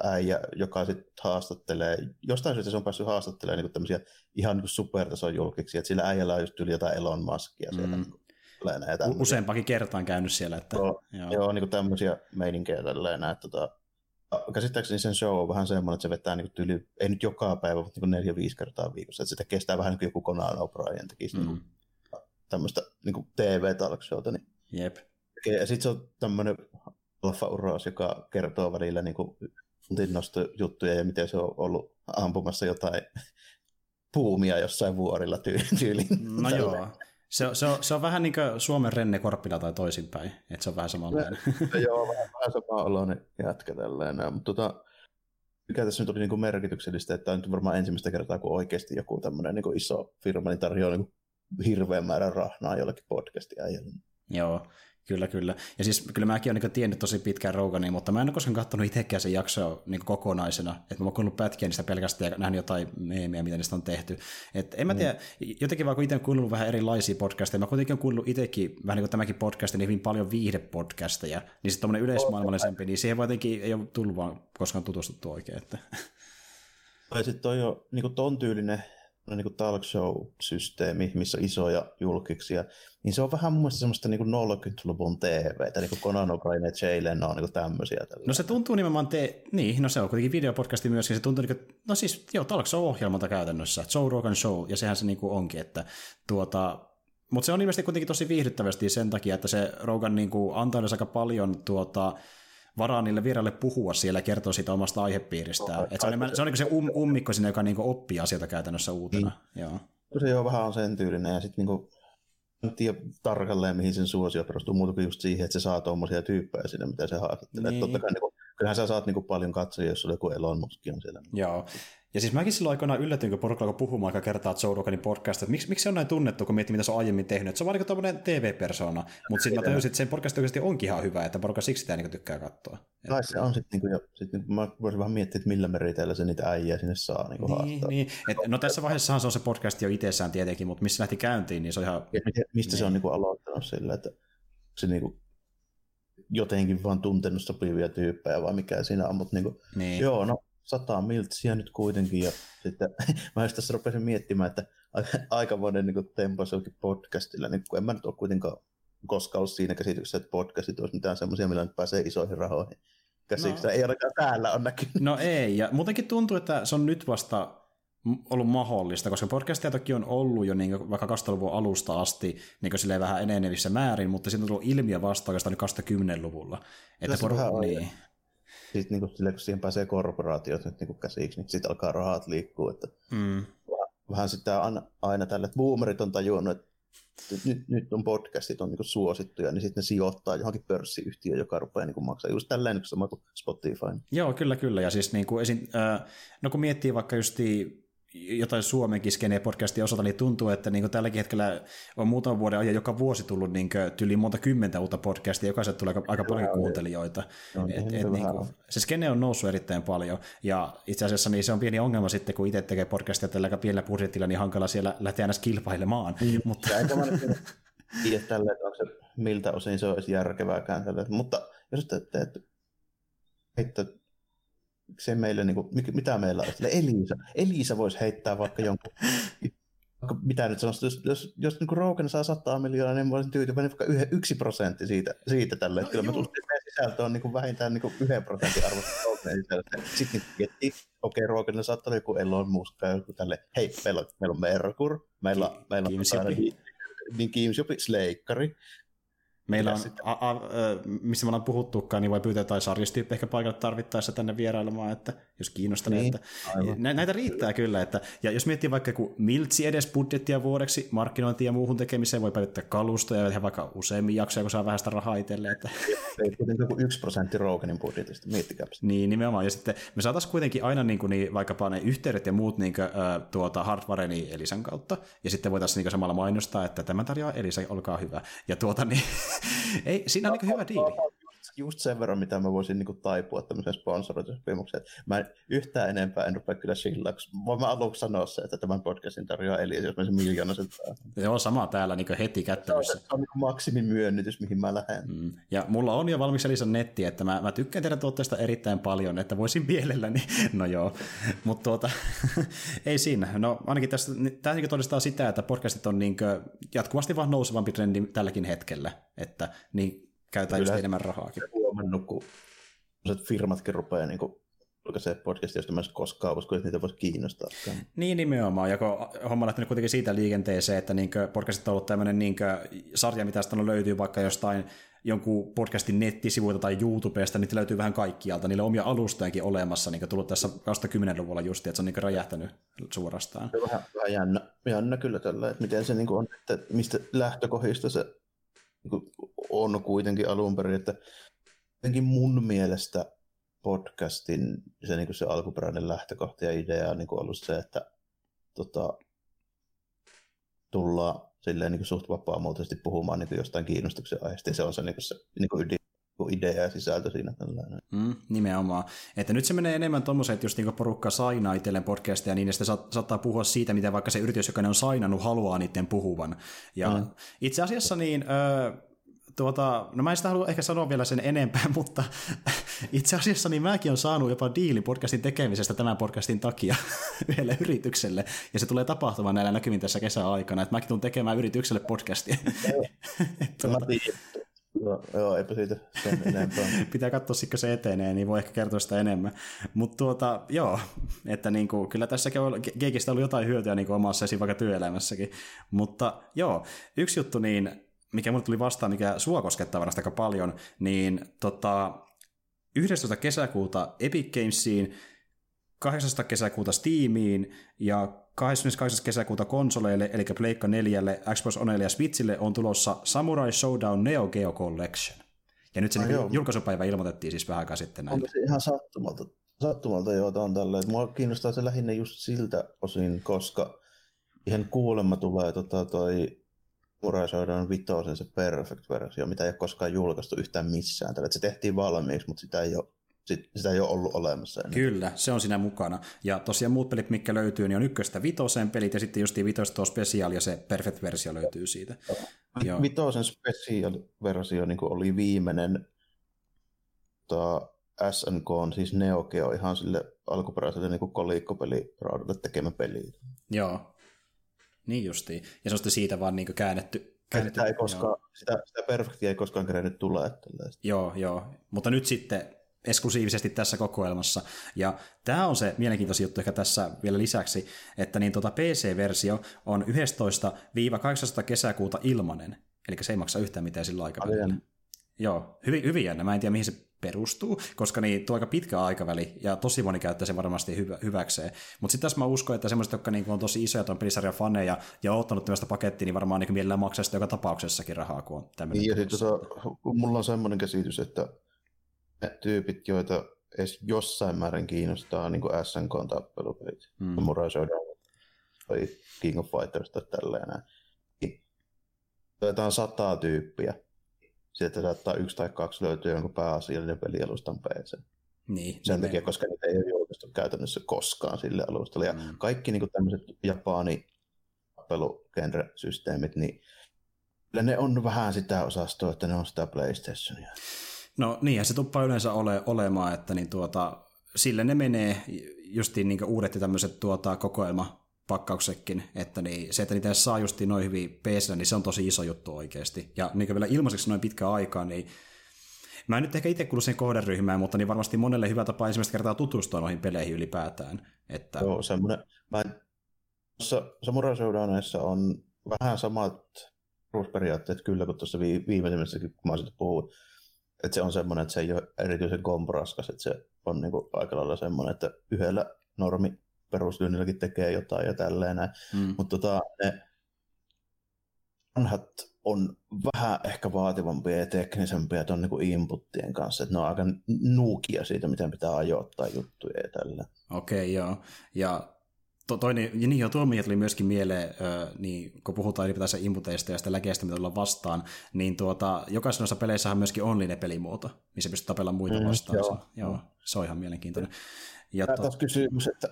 äijä, joka sitten haastattelee, jostain syystä se on päässyt haastattelemaan niin tämmöisiä ihan niin supertason julkiksi, että sillä äijällä on just yli jotain Elon Muskia siellä. Mm. Niin Useampakin kertaan käynyt siellä. Että, joo, joo. joo niin kuin tämmöisiä meininkejä tälleen, että tota, käsittääkseni sen show on vähän semmoinen, että se vetää niin tyli, ei nyt joka päivä, mutta niin neljä-viisi kertaa viikossa, että sitä kestää vähän niin kuin joku Conan O'Brien tekisi mm. niin tämmöistä niin TV-talkshowta, niin Jep. Ja sitten se on tämmöinen alfa-uraus, joka kertoo välillä niin juttuja ja miten se on ollut ampumassa jotain puumia jossain vuorilla tyyliin. No joo. Se, se, on, se on vähän niin kuin Suomen Renne Korppila tai toisinpäin, että se on vähän samanlainen. joo, vähän, vähän sama oloinen jätkä tälleen. Mutta tota, mikä tässä nyt oli niin kuin merkityksellistä, että on nyt varmaan ensimmäistä kertaa, kun oikeasti joku tämmöinen niin iso firma niin tarjoaa niin hirveän määrän rahnaa jollekin podcastia. Joo, Kyllä, kyllä. Ja siis kyllä mäkin olen niin tiennyt tosi pitkään Rogania, mutta mä en ole koskaan katsonut itsekään sen jaksoa niin kokonaisena. Että mä oon kuullut pätkiä niistä pelkästään ja nähnyt jotain meemiä, mitä niistä on tehty. Et en mä tiedä, mm. jotenkin vaikka itse on kuunnellut vähän erilaisia podcasteja, mä kuitenkin olen kuullut itsekin, vähän niin kuin tämäkin podcast, niin hyvin paljon viihdepodcasteja, niin sitten tuommoinen yleismaailmallisempi, niin siihen jotenkin ei ole tullut vaan koskaan tutustuttu oikein. Että. Tai sitten toi on niin ton tyylinen niin talk show-systeemi, missä on isoja julkiksia, niin se on vähän mun mielestä semmoista niin 90-luvun TVtä, niin kuin Conan O'Brien ja Jay Leno on niin tämmöisiä. Tällä. No se tuntuu nimenomaan, te... niin, no se on kuitenkin videopodcasti myöskin, se tuntuu, niin kuin, no siis joo, talk show-ohjelmalta käytännössä, Joe Rogan Show, ja sehän se niin kuin onkin, että tuota, mutta se on ilmeisesti kuitenkin tosi viihdyttävästi sen takia, että se Rogan niin kuin antaa aika paljon tuota, varaa niille vieraille puhua siellä ja kertoa siitä omasta aihepiiristään. Et se on, se on niin se um, ummikko sinne, joka niin oppii asioita käytännössä uutena. Niin. Joo. Se jo vähän on sen tyylinen ja sitten niin en tiedä tarkalleen, mihin sen suosio perustuu, muuta kuin just siihen, että se saa tuommoisia tyyppejä sinne, mitä se haastattelee. Niin. Totta kai niin kuin, kyllähän sä saat niin kuin, paljon katsojia, jos sulla joku Elon Musk on siellä. Joo, ja siis mäkin silloin aikoinaan yllätyin, kun porukka alkoi puhumaan aika kertaa Joe Roganin podcast, että miksi, miksi se on näin tunnettu, kun miettii, mitä se on aiemmin tehnyt. Se on vaan niin TV-persona, mutta sitten mä tajusin, että sen podcast oikeasti onkin ihan hyvä, että porukka siksi sitä niin tykkää katsoa. Kai se on sitten, niin sit, niin mä voisin vähän miettiä, että millä meriteillä se niitä äijää sinne saa niin, niin, niin. Et, no tässä vaiheessahan se on se podcast jo itsessään tietenkin, mutta missä lähti käyntiin, niin se on ihan... Ja mistä niin. se on niin kuin aloittanut sillä, että se niin kuin jotenkin vaan tuntenut sopivia tyyppejä vai mikä siinä on, mutta niin kuin, niin. joo, no sata miltsiä nyt kuitenkin, ja sitten mä just tässä rupesin miettimään, että aika monen niin jokin podcastilla, niin kun en mä nyt ole kuitenkaan koskaan ollut siinä käsityksessä, että podcastit olisi mitään semmoisia, millä nyt pääsee isoihin rahoihin. Käsityksessä no, ei ainakaan täällä on näkynyt. No ei, ja muutenkin tuntuu, että se on nyt vasta ollut mahdollista, koska podcastia toki on ollut jo niin vaikka 2000-luvun alusta asti niin vähän enenevissä määrin, mutta siitä on tullut ilmiö vasta oikeastaan 2010-luvulla. Että por- niin sitten niin sille, kun siihen pääsee korporaatiot nyt niin käsiksi, niin sitten alkaa rahat liikkua. Että mm. Vähän sitä aina, aina tälle, että boomerit on tajunnut, että nyt, nyt on podcastit on niin suosittuja, niin sitten ne sijoittaa johonkin pörssiyhtiöön, joka rupeaa niin maksaa just tälleen niin sama kuin Spotify. Joo, kyllä, kyllä. Ja siis niin kuin esim, äh, no kun miettii vaikka just jotain Suomenkin skeneen podcastia osalta, niin tuntuu, että niin tälläkin hetkellä on muutaman vuoden ajan joka vuosi tullut niin tyli monta kymmentä uutta podcastia, jokaiset tulee aika, aika paljon kuuntelijoita. No, et, et, niin kuin, se skene on noussut erittäin paljon, ja itse asiassa niin se on pieni ongelma sitten, kun itse tekee podcastia tällä aika pienellä budjetilla, niin hankala siellä lähteä aina kilpailemaan. Mm. Mutta... Ja tiedä tälle, että onko se, miltä osin se olisi järkevääkään tälle. Mutta jos teet, että se meille, niin kuin, mitä meillä on, Elisa. Elisa voisi heittää vaikka jonkun, mitä nyt sanoisi, jos, jos, jos niin Rogan saa 100 miljoonaa, niin mä olisin tyytyväinen vaikka yhden, yksi prosentti siitä, siitä tälle. No, kyllä mä tunsin, että sisältö on niin kuin vähintään niin kuin yhden prosentin arvosta Roganin sisältö. Sitten niin miettii, okei, okay, Roganilla saattaa olla joku Elon Musk tai joku tälle, hei, meillä on, meillä on Merkur, meillä, Ki- meillä on niin, niin Kiimsjopi, Sleikkari, Meillä on, a, a, a, missä me ollaan puhuttukaan, niin voi pyytää tai sarjastyyppi ehkä paikalle tarvittaessa tänne vierailemaan, että jos kiinnostaa. Niin, että, nä, näitä riittää kyllä. Että, ja jos miettii vaikka kun miltsi edes budjettia vuodeksi markkinointiin ja muuhun tekemiseen, voi päivittää kalustoja ja tehdä vaikka useammin jaksoja, kun saa vähän sitä rahaa itselleen. Että... Ei kuitenkin joku yksi prosentti Roganin budjetista, miettikää. Niin, nimenomaan. Ja sitten me saataisiin kuitenkin aina niin kuin, niin, vaikkapa ne yhteydet ja muut niin kuin, äh, tuota, Hardwareni Elisan kautta, ja sitten voitaisiin niin samalla mainostaa, että tämä tarjoaa Elisa, olkaa hyvä. Ja tuota, niin, Ei, siinä on niin hyvä diili. Just sen verran, mitä mä voisin niin taipua tämmöisen sponsorointisopimukseen. Mä en yhtään enempää en rupea kyllä sillä. Voin mä aluksi sanoa se, että tämän podcastin tarjoaa Elias, jos mä sen miljoona sen Joo, sama täällä niin heti kättelyssä. Se on, se on niin maksimimyönnytys, mihin mä lähden. Mm. Ja mulla on jo valmiiksi Elisan netti, että mä, mä tykkään teidän tuotteesta erittäin paljon, että voisin mielelläni, no joo, mutta tuota, ei siinä. No ainakin tässä, tämä niin todistaa sitä, että podcastit on niin jatkuvasti vaan nousevampi trendi tälläkin hetkellä, että niin käytetään just enemmän rahaakin. Huomannut, kun firmatkin rupeaa niin kuin se podcast, josta mä koskaan että niitä voisi kiinnostaa. Niin nimenomaan, ja kun homma on lähtenyt kuitenkin siitä liikenteeseen, että niin podcastit on ollut tämmöinen niin sarja, mitä sitten löytyy vaikka jostain jonkun podcastin nettisivuilta tai YouTubesta, niin löytyy vähän kaikkialta. Niillä on omia alustojakin olemassa, niin tullut tässä 2010-luvulla just, että se on niin räjähtänyt suorastaan. Vähän, vähän jännä, jännä kyllä tällä, että miten se niin on, että mistä lähtökohdista se niin on kuitenkin alun perin, että jotenkin mun mielestä podcastin se, niin se alkuperäinen lähtökohta ja idea on niin ollut se, että tota, tullaan silleen niin suht vapaamuotoisesti puhumaan niin jostain kiinnostuksen aiheesta, ja se on se, niin se niin ydin idea ja sisältö siinä tällainen. Mm, nimenomaan. Että nyt se menee enemmän tuommoiseen, että just niin porukka sainaa itselleen podcastia, niin sitten saattaa puhua siitä, mitä vaikka se yritys, joka ne on sainannut, haluaa niiden puhuvan. Ja mm. itse asiassa niin, tuota, no mä en sitä halua ehkä sanoa vielä sen enempää, mutta itse asiassa niin mäkin on saanut jopa diilin podcastin tekemisestä tämän podcastin takia yhdelle yritykselle, ja se tulee tapahtumaan näillä näkymin tässä kesäaikana, että mäkin tulen tekemään yritykselle podcastia. tuota, Joo, joo, eipä siitä sen enempää. Pitää katsoa, sikö se etenee, niin voi ehkä kertoa sitä enemmän. Mutta tuota, joo, että niinku, kyllä tässäkin on Geekistä ollut jotain hyötyä niinku omassa esim. vaikka työelämässäkin. Mutta joo, yksi juttu, niin, mikä mulle tuli vastaan, mikä sua koskettaa varmasti aika paljon, niin tota, 11. kesäkuuta Epic Gamesiin, 8. kesäkuuta Steamiin ja 28. kesäkuuta konsoleille, eli Pleikka 4, Xbox Onelle ja Switchille on tulossa Samurai Showdown Neo Geo Collection. Ja nyt se niin julkaisupäivä ilmoitettiin siis vähän aikaa sitten. Näin. Onko se ihan sattumalta, sattumalta joo, on tällä. Mua kiinnostaa se lähinnä just siltä osin, koska ihan kuulemma tulee tota, toi Showdown vitosen se perfect-versio, mitä ei ole koskaan julkaistu yhtään missään. Tällä, se tehtiin valmiiksi, mutta sitä ei ole sitä ei ole ollut olemassa ennen. Kyllä, se on siinä mukana. Ja tosiaan muut pelit, mikä löytyy, niin on ykköstä vitosen pelit, ja sitten justiin vitosta tuo special, ja se perfect-versio löytyy siitä. Joo. Vitosen special-versio niin oli viimeinen tota, SNK, on siis Neo Geo, ihan sille alkuperäiselle niin kolikkopeli tekemä peli. Joo, niin justiin. Ja se on sitten siitä vaan niin käännetty Käännetty, sitä, ei koskaan, sitä, sitä perfektiä ei koskaan kerennyt tulla. Joo, joo. Mutta nyt sitten eksklusiivisesti tässä kokoelmassa. Ja tämä on se mielenkiintoisin juttu ehkä tässä vielä lisäksi, että niin tuota PC-versio on 11-18 kesäkuuta ilmanen, eli se ei maksa yhtään mitään sillä aikavälillä. Joo, hyvin, hyvin jännä. Mä en tiedä, mihin se perustuu, koska niin, tuo aika pitkä aikaväli, ja tosi moni käyttää sen varmasti hyvä, hyväkseen. Mutta sitten tässä mä uskon, että semmoiset, jotka niin on tosi isoja tuon pelisarjan faneja ja on ottanut tämmöistä pakettia, niin varmaan niin mielellään maksaa sitä joka tapauksessakin rahaa, kun on tämmöinen. Niin, ja sitten tota, mulla on semmoinen käsitys, että ne tyypit, joita edes jossain määrin kiinnostaa niin kuin SNK-tappelupelit, mm. Samurai Showdown tai King of Fighters tai tälleen näin. Otetaan sataa tyyppiä. Sieltä saattaa yksi tai kaksi löytyä jonkun pääasiallinen pelialustan PC. Niin, Sen takia, koska niitä ei ole julkaistu käytännössä koskaan sille alustalle. Ja mm. kaikki niin tämmöiset Japani tappelugenre-systeemit, niin ne on vähän sitä osastoa, että ne on sitä PlayStationia. No niinhän se tuppaa yleensä ole, olemaan, että niin tuota, sille ne menee justiin niin uudet ja tämmöiset tuota, kokoelmapakkauksetkin, että niin, se, että niitä saa justiin noin hyvin PC, niin se on tosi iso juttu oikeasti. Ja niin vielä ilmaiseksi noin pitkä aikaa, niin Mä en nyt ehkä itse kuulu siihen kohderyhmään, mutta niin varmasti monelle hyvä tapa ensimmäistä kertaa tutustua noihin peleihin ylipäätään. Että... Joo, semmoinen. Mä en... Samurai Showdownissa on vähän samat perusperiaatteet kyllä kuin tuossa viimeisimmässäkin, kun mä siitä puhun että se on semmoinen, että se ei ole erityisen komporaskas, että se on niin kuin aika lailla semmoinen, että yhdellä normi peruslynnilläkin tekee jotain ja tälleen näin. Mm. Mutta tota, ne vanhat on vähän ehkä vaativampia ja teknisempiä tuon niin inputtien kanssa, että ne on aika nuukia siitä, miten pitää ajoittaa juttuja ja tällä. Okei, okay, joo. Ja to, toinen, ja niin jo tuo tuli myöskin mieleen, ö, niin, kun puhutaan ylipäätänsä inputeista ja sitä läkeistä, mitä tullaan vastaan, niin tuota, jokaisessa noissa peleissä on myöskin online-pelimuoto, missä pystyy tapella muita mm, vastaan. Joo. Se, joo, se on ihan mielenkiintoinen. Ja Tämä to... kysymys, että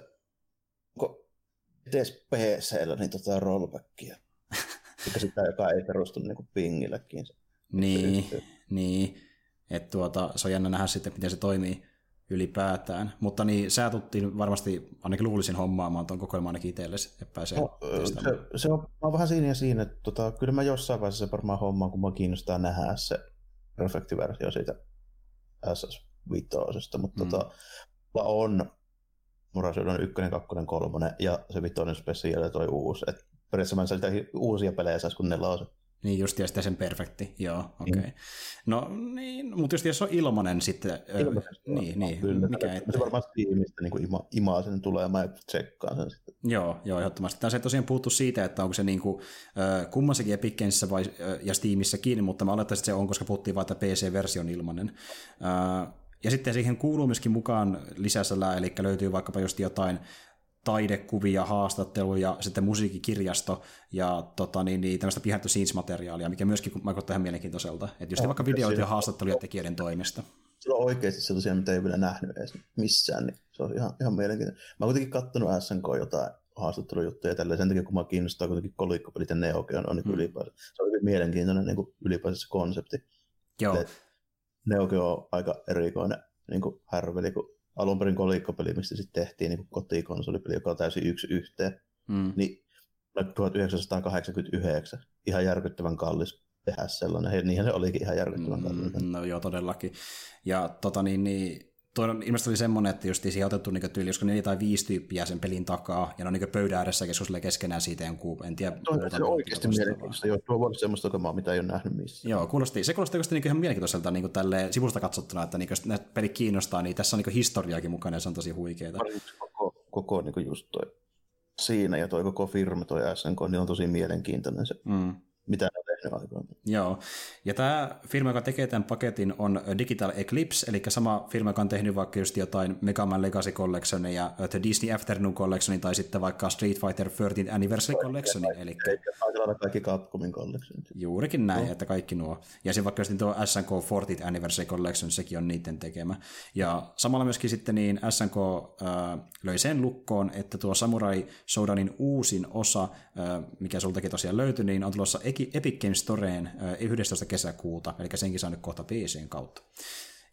edes PC-llä niin tota rollbackia? Eikä sitä, joka ei perustu niin pingillekin. Niin, niin. Että tuota, se on jännä nähdä sitten, miten se toimii ylipäätään. Mutta niin sä tuttiin varmasti, ainakin luulisin hommaamaan tuon kokoelman ainakin itsellesi, että pääsee no, se, se, on, on vähän siinä ja siinä, että tota, kyllä mä jossain vaiheessa varmaan hommaan, kun mä kiinnostaa nähdä se perfekti versio siitä SS5, mutta mm. tota, on Murasudon 1, 2, 3 ja se vitoinen special toi uusi. Et periaatteessa mä en uusia pelejä saisi kuin nelosen. Niin just, ja sitten sen perfekti, joo, okei. Okay. Mm. No niin, mutta just jos on ilmanen sitten, ilmanen, niin, niin, kyllä, mikä ettei. Se varmaan Steamista niin ima, imaa sen tulemaan ja tsekkaa sen sitten. Joo, joo, ehdottomasti. Tässä ei tosiaan puhuttu siitä, että onko se niin kuin, kummassakin Epic Gamesissa vai, ja Steamissäkin, mutta mä alettaisin, että se on, koska puhuttiin vain, että PC-versio on ilmanen. Äh, ja sitten siihen kuuluu myöskin mukaan lisäsälää, eli löytyy vaikkapa just jotain taidekuvia, haastatteluja, sitten musiikkikirjasto ja tota, niin, niin, tämmöistä behind the scenes-materiaalia, mikä myöskin vaikuttaa ihan mielenkiintoiselta. Että just no, vaikka videoita ja haastatteluja tekijöiden toimesta. Se on oikeasti sellaisia, mitä ei vielä nähnyt edes missään, niin se on ihan, ihan mielenkiintoinen. Mä oon kuitenkin kattonut SNK jotain haastattelujuttuja tälleen sen takia, kun mä kiinnostaa kuitenkin kolikkopelit ja Neoke on, on niin hmm. ylipäänsä. Se on hyvin mielenkiintoinen niin kuin ylipäänsä se konsepti. Joo. Neoke on aika erikoinen niin kuin härveli, kun alun perin kolikkopeli, mistä sitten tehtiin niin kotikonsolipeli, joka on täysin yksi yhteen, mm. niin 1989, ihan järkyttävän kallis tehdä sellainen. Niinhän se olikin ihan järkyttävän kallis. Mm, no joo, todellakin. Ja tota niin, niin Tuo on ilmeisesti oli semmoinen, että just siihen otettu niin tyyli, josko neljä tai viisi tyyppiä sen pelin takaa, ja ne on niin pöydän ääressä keskustelee keskenään siitä jonkun, en tiedä. Toi, se on oikeasti mielenkiintoista, joo, tuo on semmoista kamaa, mitä ei ole nähnyt missään. Joo, kuulosti, se kuulosti niin ihan mielenkiintoiselta niin tälle sivusta katsottuna, että niin, jos ne pelit kiinnostaa, niin tässä on niin historiaakin mukana, ja se on tosi huikeeta. Koko, koko niin just toi siinä ja toi koko firma, toi SNK, niin on tosi mielenkiintoinen se, mm. mitä ne. Joo, ja tämä firma, joka tekee tämän paketin, on Digital Eclipse, eli sama firma, joka on tehnyt vaikka just jotain Mega Man Legacy Collection ja The Disney Afternoon Collection, tai sitten vaikka Street Fighter 13 Anniversary Collection. Eli... Kaikki Capcomin Collection. Juurikin näin, no. että kaikki nuo. Ja sitten vaikka just tuo SNK 40 Anniversary Collection, sekin on niiden tekemä. Ja samalla myöskin sitten niin SNK äh, löi sen lukkoon, että tuo Samurai Shodanin uusin osa, äh, mikä sultakin tosiaan löytyi, niin on tulossa Epic Games Storeen 11. kesäkuuta, eli senkin saa nyt kohta PCn kautta.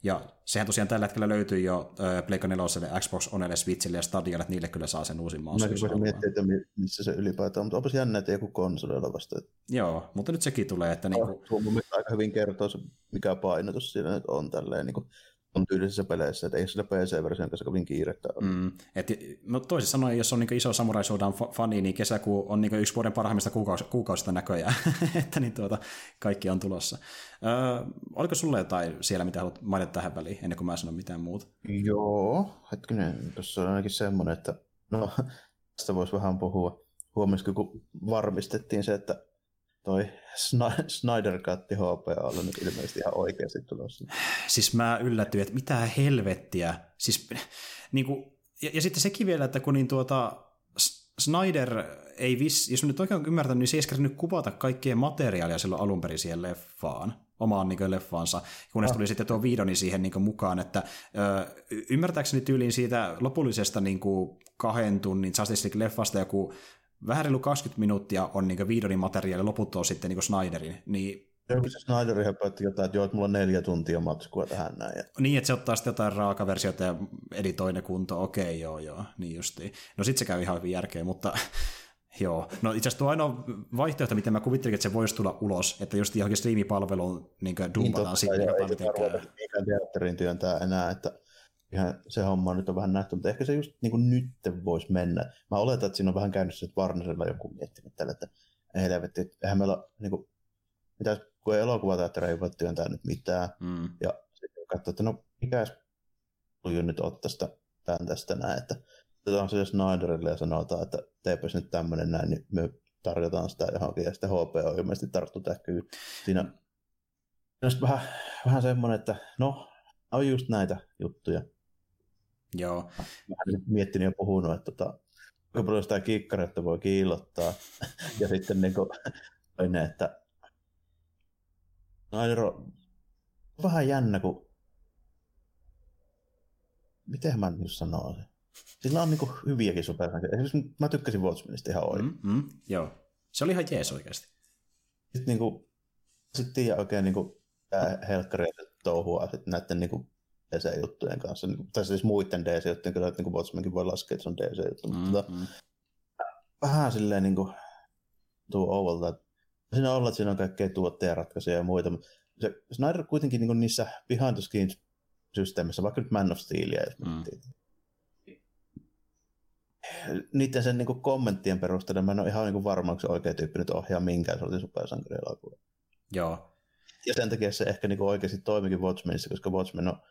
Ja sehän tosiaan tällä hetkellä löytyy jo Pleikka 4, Xbox Onelle, Switchille ja Stadialle, että niille kyllä saa sen uusimman osan. Mä miettiä, että missä se ylipäätään on, mutta onpas jännä, että joku konsolilla vasta. Joo, mutta nyt sekin tulee, että... Niin kuin... Tuo mun aika hyvin kertoo se, mikä painotus siinä nyt on tälleen, niin kuin on tyylisissä peleissä, että ei sillä PC-version kanssa kovin kiirettä ole. Mm, et, no toisin sanoen, jos on niin iso Samurai Shodown fani, niin kesäkuu on niin yksi vuoden parhaimmista kuukaus- kuukausista näköjään, että niin tuota, kaikki on tulossa. Öö, oliko sulle jotain siellä, mitä haluat mainita tähän väliin, ennen kuin mä sanon mitään muuta? Joo, hetkinen, tuossa on ainakin semmoinen, että no, tästä voisi vähän puhua. Huomasiko, kun varmistettiin se, että toi Snyder Cut HP on nyt ilmeisesti ihan oikeasti tulossa. Siis mä yllätyin, että mitä helvettiä. Siis, niin kuin, ja, ja, sitten sekin vielä, että kun niin tuota, Snyder ei vis, jos nyt oikein ymmärtänyt, niin se ei nyt kuvata kaikkea materiaalia silloin alun perin siihen leffaan, omaan niin leffaansa, kunnes tuli sitten tuo Viidoni siihen niin mukaan, että ö, ymmärtääkseni tyyliin siitä lopullisesta niin kuin kahden tunnin Justice League-leffasta joku vähän reilu 20 minuuttia on niin Viidonin materiaali, loput on sitten niin Snyderin, niin Joku se Snyder höpötti jotain, että joo, että mulla on neljä tuntia matskua tähän näin. Niin, että se ottaa sitten jotain raakaversiota ja editoi ne kuntoon, okei, joo, joo, niin justiin. No sit se käy ihan hyvin järkeä, mutta Joo, no itse asiassa tuo ainoa vaihtoehto, miten mä kuvittelin, että se voisi tulla ulos, että just johonkin striimipalveluun niin dumpataan niin, sitten. Ei teatterin työntää enää, että ihan se homma nyt on vähän nähty, mutta ehkä se just niin kuin nyt voisi mennä. Mä oletan, että siinä on vähän käynyt se, että Warnerilla joku miettinyt tällä, että helvetti, että eihän meillä niin kuin, mitä, kun elokuvateatteri ei voi työntää nyt mitään, mm. ja sitten katsoo, että no mikäs tuju nyt ottaa sitä tämän tästä näin, että otetaan se Snyderille ja sanotaan, että teepäs nyt tämmöinen näin, niin me tarjotaan sitä johonkin, ja sitten HP on ilmeisesti tarttu tähkyy. Siinä on vähän, vähän semmoinen, että no, on just näitä juttuja. Joo. Mä olen miettinyt ja puhunut, että tota, kuinka paljon sitä kikkaretta voi kiillottaa. ja sitten niin kuin, toinen, että no, vähän jännä, kun miten mä nyt sanoisin. Sillä on niin hyviäkin supersankareita. Esimerkiksi mä tykkäsin Watchmenista ihan oikein. Mm, mm, joo. Se oli ihan jees oikeasti. Sitten niin kuin, sitten tiedä oikein niin kuin, helkkaria touhua sitten näiden niin kuin, DC-juttujen kanssa, tai siis muiden DC-juttujen että niin Watchmenkin voi laskea, että se on DC-juttu, mm, mutta mm. vähän silleen niin kuin, tuu ouvalta, siinä on olla, että siinä on kaikkea tuottajaratkaisuja ja muita, mutta se Snyder kuitenkin niin niissä behind the scenes systeemissä, vaikka nyt Man of Steelia, jos mm. niiden sen niin kuin kommenttien perusteella mä en ole ihan niin kuin varma, onko se oikea tyyppi nyt ohjaa minkään sortin supersankarielokuva. Joo. Ja sen takia se ehkä niin kuin oikeasti toimikin Watchmenissa, koska Watchmen on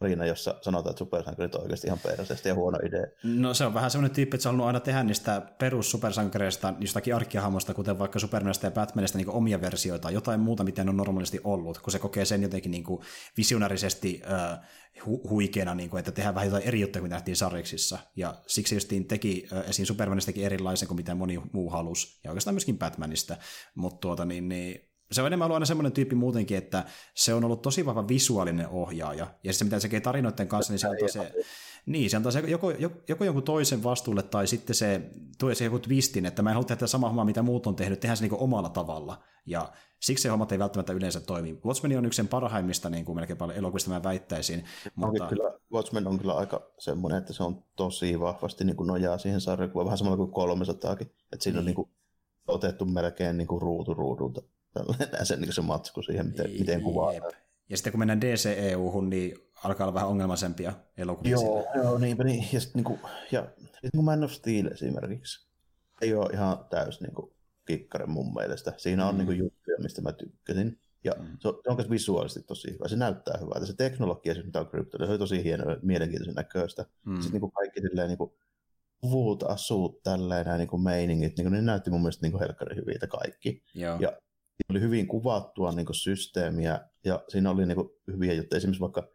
riina, jossa sanotaan, että supersankarit on oikeasti ihan perseestä ja huono idea. No se on vähän semmoinen tyyppi, että se on halunnut aina tehdä niistä perussupersankareista, jostakin arkkiahamosta, kuten vaikka Supermanista ja Batmanista niin omia versioita, jotain muuta, mitä ne on normaalisti ollut, kun se kokee sen jotenkin niin kuin visionarisesti äh, hu- huikeana, niin kuin, että tehdään vähän jotain eri juttuja, kuin nähtiin sarjiksissa. Ja siksi justiin teki äh, esiin Supermanistakin erilaisen kuin mitä moni muu halusi, ja oikeastaan myöskin Batmanista. Mutta tuota, niin, niin, se on enemmän ollut aina semmoinen tyyppi muutenkin, että se on ollut tosi vahva visuaalinen ohjaaja, ja se mitä se tekee tarinoiden kanssa, niin se antaa se, niin, se antaa se joko, joko, jonkun toisen vastuulle, tai sitten se tuo se joku twistin, että mä en halua tehdä samaa hommaa, mitä muut on tehnyt, tehdään se niin omalla tavalla, ja siksi se hommat ei välttämättä yleensä toimi. Watchmen on yksi sen parhaimmista niin kuin melkein paljon elokuvista mä väittäisin. Mutta... Kyllä, Watchmen on kyllä aika semmoinen, että se on tosi vahvasti niin kuin nojaa siihen sarjakuvaan, vähän samalla kuin 300 että siinä niin. on niin kuin otettu melkein niin kuin ruutu ruudulta tällainen se, niin se matsku siihen, miten, miten kuvaa. Ja sitten kun mennään DCEU-hun, niin alkaa olla vähän ongelmaisempia elokuvia Joo, joo niinpä niin. Ja sitten niin kuin, ja, niin kuin Man of Steel esimerkiksi ei ole ihan täys niin kuin, kikkare mun mielestä. Siinä on mm. niin kuin, juttuja, mistä mä tykkäsin. Ja mm. se, on, se on myös visuaalisesti tosi hyvä. Se näyttää hyvältä. Se teknologia, siis mitä on krypto, se on tosi hienoa, mielenkiintoisen näköistä. Mm. Sitten niin kuin kaikki silleen, niin kuin, luvut, asut, nämä niin kuin meiningit, niin kuin, ne näytti mun mielestä niin kuin helkkari hyviltä kaikki. Joo. Ja oli hyvin kuvattua niin kuin, systeemiä ja siinä oli niin kuin, hyviä juttuja. Esimerkiksi vaikka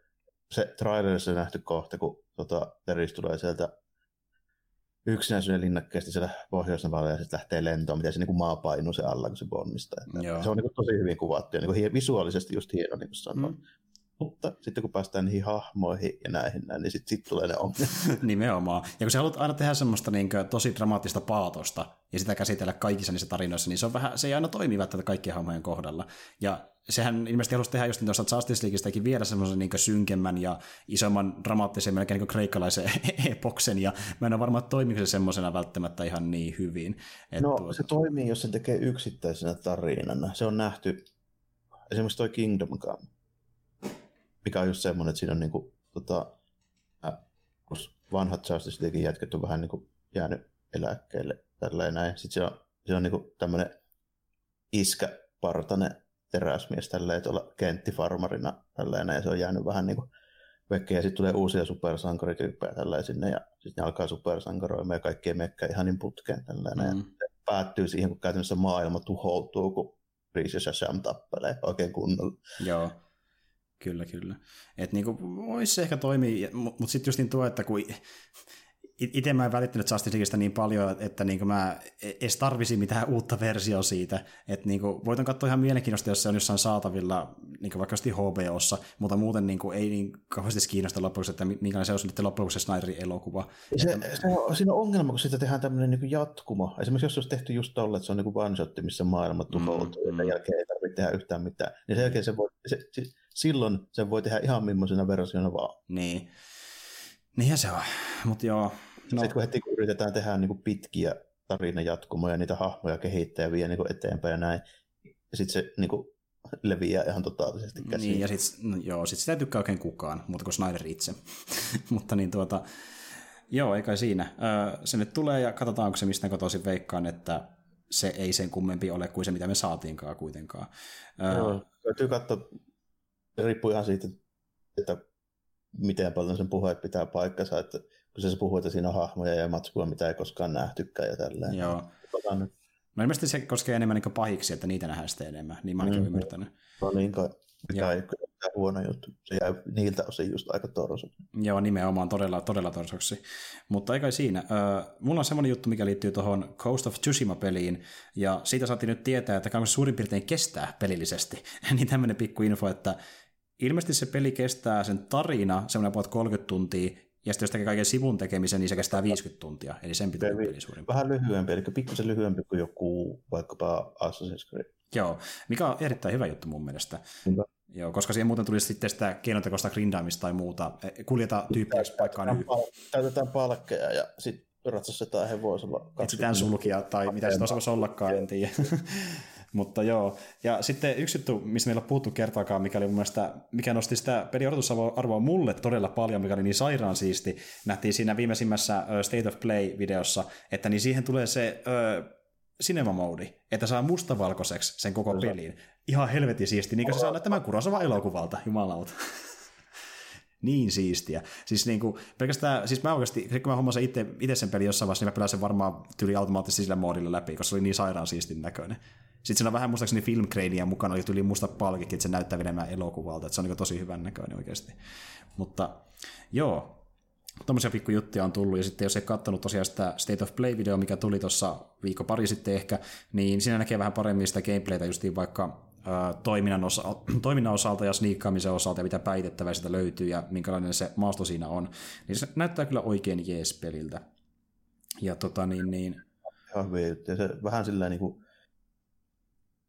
se trailerissa nähty kohta, kun tota, Teris tulee sieltä yksinäisyyden linnakkeesta siellä pohjois ja sitten lähtee lentoon, miten se niin kuin maa painuu se alla, kun se bonnistaa. Se on niin kuin, tosi hyvin kuvattu ja niin kuin, visuaalisesti just hieno, niin kuin sanoin. Mm. Mutta sitten kun päästään niihin hahmoihin ja näihin, näin, niin sitten sit tulee ne ongelmat. Nimenomaan. Ja kun sä haluat aina tehdä semmoista niin kuin, tosi dramaattista paatosta ja sitä käsitellä kaikissa niissä tarinoissa, niin se, on vähän, se ei aina toimi välttämättä kaikkien hahmojen kohdalla. Ja sehän ilmeisesti halusi tehdä just niin tuosta Justice Leagueistäkin vielä semmoisen niin synkemmän ja isomman dramaattisen, melkein niin kreikkalaisen epoksen, ja mä en ole varma, että toimiko se semmoisena välttämättä ihan niin hyvin. Että no tuota... se toimii, jos se tekee yksittäisenä tarinana. Se on nähty, esimerkiksi toi Kingdom Come mikä on just semmoinen, että siinä on niinku, tota, äh, kun vanhat Justice League jätket on vähän niinku jäänyt eläkkeelle tälleen näin. Sitten se on, se on niinku tämmöinen iskäpartainen teräsmies tälleen tuolla kenttifarmarina tälleen näin. Se on jäänyt vähän niinku vekkejä. Sitten tulee uusia supersankarityyppejä tälleen sinne ja sitten ne alkaa supersankaroimaan ja kaikkien mekkä ihan niin putkeen tälleen mm. ja päättyy siihen, kun käytännössä maailma tuhoutuu, kun Reese ja Sham tappelee oikein kunnolla. Joo. Kyllä, kyllä. Että niinku, voisi se ehkä toimia, mutta sitten just niin tuo, että kun itse mä en välittänyt Justice niin paljon, että niin mä edes tarvisi mitään uutta versiota siitä. Että niin voitan katsoa ihan mielenkiintoista, jos se on jossain saatavilla, niin vaikka HBOssa, mutta muuten niin ei niin kauheasti kiinnosta loppuksi, että minkälainen se on sitten loppujen se Snyderin elokuva. Se, että... se on, siinä on ongelma, kun siitä tehdään tämmöinen niin jatkumo. Esimerkiksi jos olisi tehty just tolle, että se on niin one shot, missä maailma tuhoutuu, mm, mm. jälkeen ei tarvitse tehdä yhtään mitään, niin sen jälkeen se voi, se, se, silloin se voi tehdä ihan millaisena versiona vaan. Niin. Niinhän se on, mutta joo. No. Sitten kun heti kun yritetään tehdä niin kuin pitkiä tarinajatkumoja, niitä hahmoja kehittää ja vie niin kuin eteenpäin ja näin, ja sitten se niin kuin leviää ihan totaalisesti käsiin. Niin, ja sitten no, joo, sit sitä ei tykkää oikein kukaan, mutta kuin Snyder itse. mutta niin tuota, joo, eikä siinä. Öö, se nyt tulee ja katsotaan, onko se mistä kotoisin veikkaan, että se ei sen kummempi ole kuin se, mitä me saatiinkaan kuitenkaan. Öö, joo, täytyy katsoa riippuu ihan siitä, että miten paljon sen puheet pitää paikkansa, että kun se puhuu, että siinä on hahmoja ja matskua, mitä ei koskaan nähtykään ja tälleen. Joo. No ilmeisesti se koskee enemmän niin pahiksi, että niitä nähdään sitten enemmän, niin mä olenkin mm. ymmärtänyt. No niin kai, mikä ei ole huono juttu. Se jää niiltä osin just aika torso. Joo, nimenomaan todella, todella torsoksi. Mutta ei kai siinä. Äh, mulla on semmoinen juttu, mikä liittyy tuohon Coast of Tsushima-peliin, ja siitä saatiin nyt tietää, että suurin piirtein kestää pelillisesti. niin tämmöinen pikku info, että ilmeisesti se peli kestää sen tarina semmoinen puolet 30 tuntia, ja sitten jos tekee kaiken sivun tekemisen, niin se kestää 50 tuntia, eli sen pitää peli suurin Vähän lyhyempi, eli pikkusen lyhyempi kuin joku vaikkapa Assassin's Creed. Joo, mikä on erittäin hyvä juttu mun mielestä. Kyllä. Joo, koska siihen muuten tulisi sitten sitä keinotekoista grindaamista tai muuta. E, kuljeta tyyppiä paikkaan yhden. Täytetään palkkeja ja sitten ratsassetaan hevosella. Etsitään sulkia tai mitä se voisi ollakaan, en tiedä. Mutta joo, ja sitten yksi juttu, mistä meillä on puhuttu kertaakaan, mikä oli mun mielestä, mikä nosti sitä pelin odotusarvoa mulle todella paljon, mikä oli niin sairaan siisti, nähtiin siinä viimeisimmässä State of Play-videossa, että niin siihen tulee se uh, cinema mode, että saa mustavalkoiseksi sen koko pelin. Ihan helvetin siisti, niin kuin se saa näyttämään Kurosava elokuvalta, jumalauta. Niin siistiä. Siis niin kuin, pelkästään, siis mä oikeasti, kun mä hommasin itse, itse sen pelin jossain vaiheessa, niin mä pelasin varmaan tyli automaattisesti sillä moodilla läpi, koska se oli niin sairaan siistin näköinen. Sitten siinä on vähän muistaakseni filmkreiniä mukana, oli tuli musta palkitkin, että se näyttää enemmän elokuvalta, että se on niin tosi hyvän näköinen oikeasti. Mutta joo, Tuommoisia pikkujuttuja on tullut, ja sitten jos ei katsonut tosiaan sitä State of Play-video, mikä tuli tuossa viikko pari sitten ehkä, niin siinä näkee vähän paremmin sitä gameplaytä justiin vaikka toiminnan, osa, toiminnan osalta ja sniikkaamisen osalta ja mitä päitettävää sitä löytyy ja minkälainen se maasto siinä on, niin se näyttää kyllä oikein jees peliltä. Ja tota niin, niin... Ja se vähän sillä niin kuin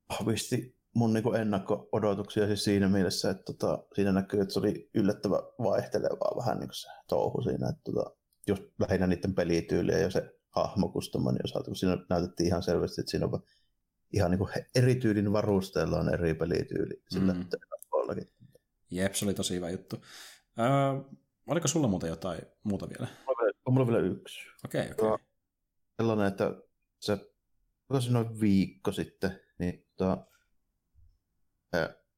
vahvisti mun niin kuin ennakko-odotuksia siis siinä mielessä, että tota, siinä näkyy, että se oli yllättävän vaihtelevaa vähän niin kuin se touhu siinä, että tota, just lähinnä niiden pelityyliä ja se hahmokustoman osalta, kun siinä näytettiin ihan selvästi, että siinä on ihan niin kuin erityylin varusteella on eri pelityyli sillä mm. puolellakin. Jep, se oli tosi hyvä juttu. Öö, oliko sulla muuten jotain muuta vielä? On mulla vielä yksi. Okei, okay, okei. Okay. Sellainen, että se tosi noin viikko sitten, niin tota,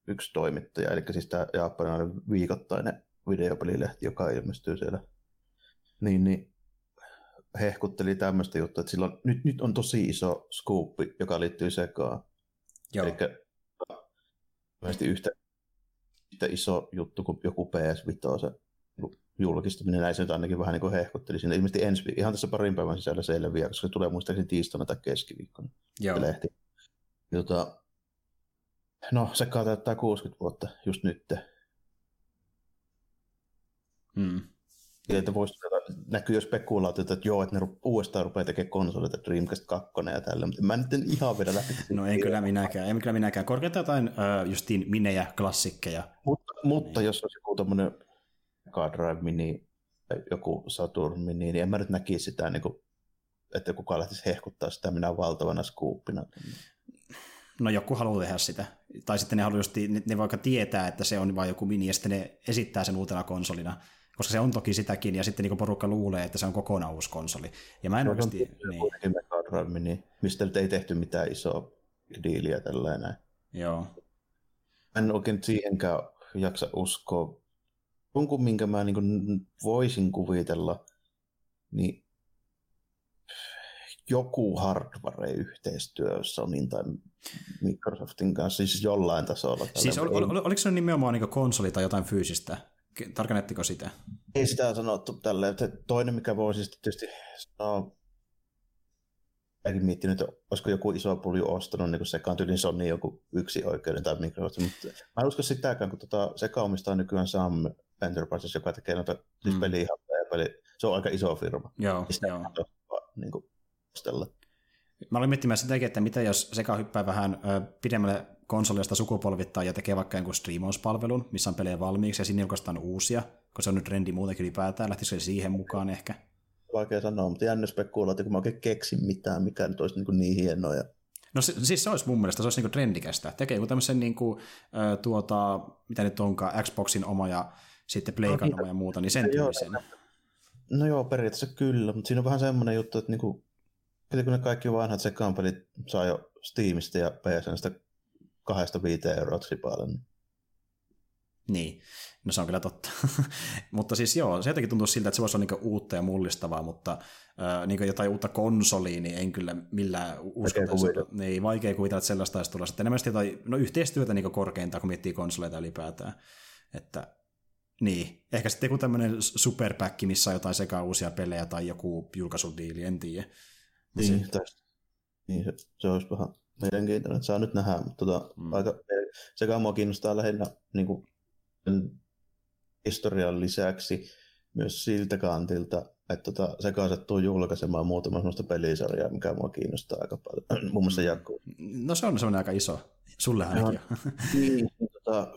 yksi toimittaja, eli siis tämä japanilainen viikoittainen videopelilehti, joka ilmestyy siellä, niin, niin hehkutteli tämmöistä juttua, että silloin, nyt, nyt on tosi iso skuuppi, joka liittyy sekaan. Joo. Eli yhtä, yhtä iso juttu kuin joku PS5 se julkistaminen, näin se nyt ainakin vähän niin kuin hehkutteli siinä. Ilmeisesti ensi ihan tässä parin päivän sisällä selviää, koska se tulee muistaakseni tiistaina tai keskiviikkona Joo. lehti. Jota, no, se täyttää 60 vuotta just nyt. Hmm. Ja että voisi näkyy jo spekulaatiota, että joo, että ne uudestaan rupeaa tekemään konsoleita Dreamcast 2 ja tällä, mutta mä nyt en ihan vedä läpi. No en kyllä minäkään, en kyllä minäkään. Korkeintaan jotain uh, justiin minejä, klassikkeja. Mutta, mutta niin. jos olisi joku tämmöinen Mega Drive Mini, joku Saturn Mini, niin en mä nyt näkisi sitä, niin kuin, että kukaan lähtisi hehkuttaa sitä minä valtavana skuuppina. No joku haluaa tehdä sitä. Tai sitten ne haluaa just, ne, ne vaikka tietää, että se on vain joku mini, ja sitten ne esittää sen uutena konsolina koska se on toki sitäkin, ja sitten niin porukka luulee, että se on kokonaan uusi konsoli. Ja mä en oikeasti... Niin. Mega niin mistä ei tehty mitään isoa diiliä tällainen. Joo. en oikein siihenkään jaksa uskoa. Jonkun, minkä mä niin voisin kuvitella, niin joku hardware-yhteistyö Sonin tai Microsoftin kanssa, siis jollain tasolla. Siis ol, ol, ol, oliko se nimenomaan niin konsoli tai jotain fyysistä? Tarkennettiko sitä? Ei sitä sanottu tälleen. Toinen, mikä voisi sitten tietysti sanoa, Mäkin miettinyt, että olisiko joku iso pulju ostanut niin sekaan tyylin Sony joku yksi oikeuden tai Microsoft, mutta mä en usko sitäkään, kun tota, seka omistaa nykyään Sam Enterprises, joka tekee noita siis mm. peliä ja peli. Se on aika iso firma. Joo, joo. Niin kuin, ostella. Mä olin miettimään sitäkin, että mitä jos Seka hyppää vähän ö, pidemmälle konsolista sukupolvittaa ja tekee vaikka jonkun striimauspalvelun, missä on pelejä valmiiksi ja sinne julkaistaan uusia, kun se on nyt trendi muutenkin ylipäätään, lähtisikö se siihen mukaan ehkä? Vaikea sanoa, mutta jännä spekuloida, kun mä oikein keksin mitään, mikä nyt olisi niin, niin hienoa. No se, siis se olisi mun mielestä, se olisi niin trendikästä. Tekee joku tämmöisen, niin kuin, tuota, mitä nyt onkaan, Xboxin oma ja sitten Playkan no, oma ja muuta, niin sen tyylisen. No joo, periaatteessa kyllä, mutta siinä on vähän semmoinen juttu, että niinku, kun ne kaikki vanhat sekaanpelit saa jo Steamista ja PSNstä kahdesta viiteen euroa tripaalle. Niin. niin, no se on kyllä totta. mutta siis joo, se jotenkin tuntuu siltä, että se voisi olla niinku uutta ja mullistavaa, mutta äh, niinku jotain uutta konsoliin, niin en kyllä millään usko. Niin, vaikea kuvitella, että sellaista olisi tulla. Sitten enemmän jotain, no yhteistyötä niinku korkeintaan, kun miettii konsoleita ylipäätään. Että niin, ehkä sitten joku tämmöinen superpäkki, missä on jotain sekä uusia pelejä tai joku julkaisudiili, en tiedä. Niin, se... tästä. niin se, se olisi vähän mielenkiintoinen, saa nyt nähdä, mutta tota, mm. aika, sekä mua kiinnostaa lähinnä niin kuin, historian lisäksi myös siltä kantilta, että tota, se sattuu julkaisemaan muutama sellaista pelisarjaa, mikä mua kiinnostaa aika paljon. Muun muassa mm. Jakku. No se on semmoinen aika iso. Sulle ainakin no, niin, niin, tota,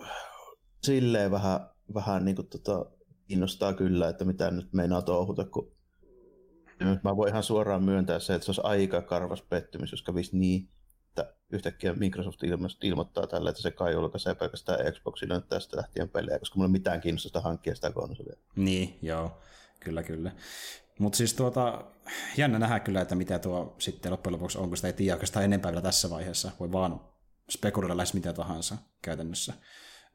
silleen vähän, vähän niin kuin, tota, kiinnostaa kyllä, että mitä nyt meinaa touhuta, kun mä voin ihan suoraan myöntää se, että se olisi aika karvas pettymys, jos kävisi niin, että yhtäkkiä Microsoft ilmoittaa tällä, että se kai julkaisee pelkästään Xboxille nyt tästä lähtien pelejä, koska mulla ei mitään kiinnostusta hankkia sitä konsolia. Niin, joo, kyllä kyllä. Mutta siis tuota, jännä nähdä kyllä, että mitä tuo sitten loppujen lopuksi on, kun sitä ei tiedä oikeastaan enempää vielä tässä vaiheessa. Voi vaan spekuloida lähes mitä tahansa käytännössä.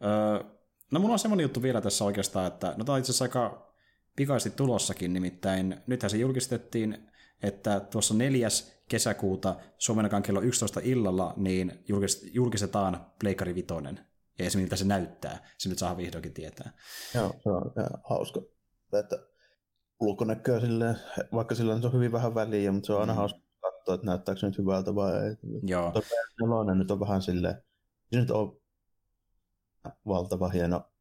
Öö, no mulla on semmoinen juttu vielä tässä oikeastaan, että no tämä on itse asiassa aika pikaisesti tulossakin, nimittäin nythän se julkistettiin, että tuossa neljäs kesäkuuta Suomen aikaan kello 11 illalla niin julkistetaan Pleikari Vitoinen. Ja se, miltä se näyttää, se nyt saa vihdoinkin tietää. Joo, se on hauska. Että ulkonäköä silleen, vaikka sillä on hyvin vähän väliä, mutta se on aina mm. hauska katsoa, että näyttääkö se nyt hyvältä vai ei. Joo. Nelonen nyt on vähän silleen, se nyt on valtava hieno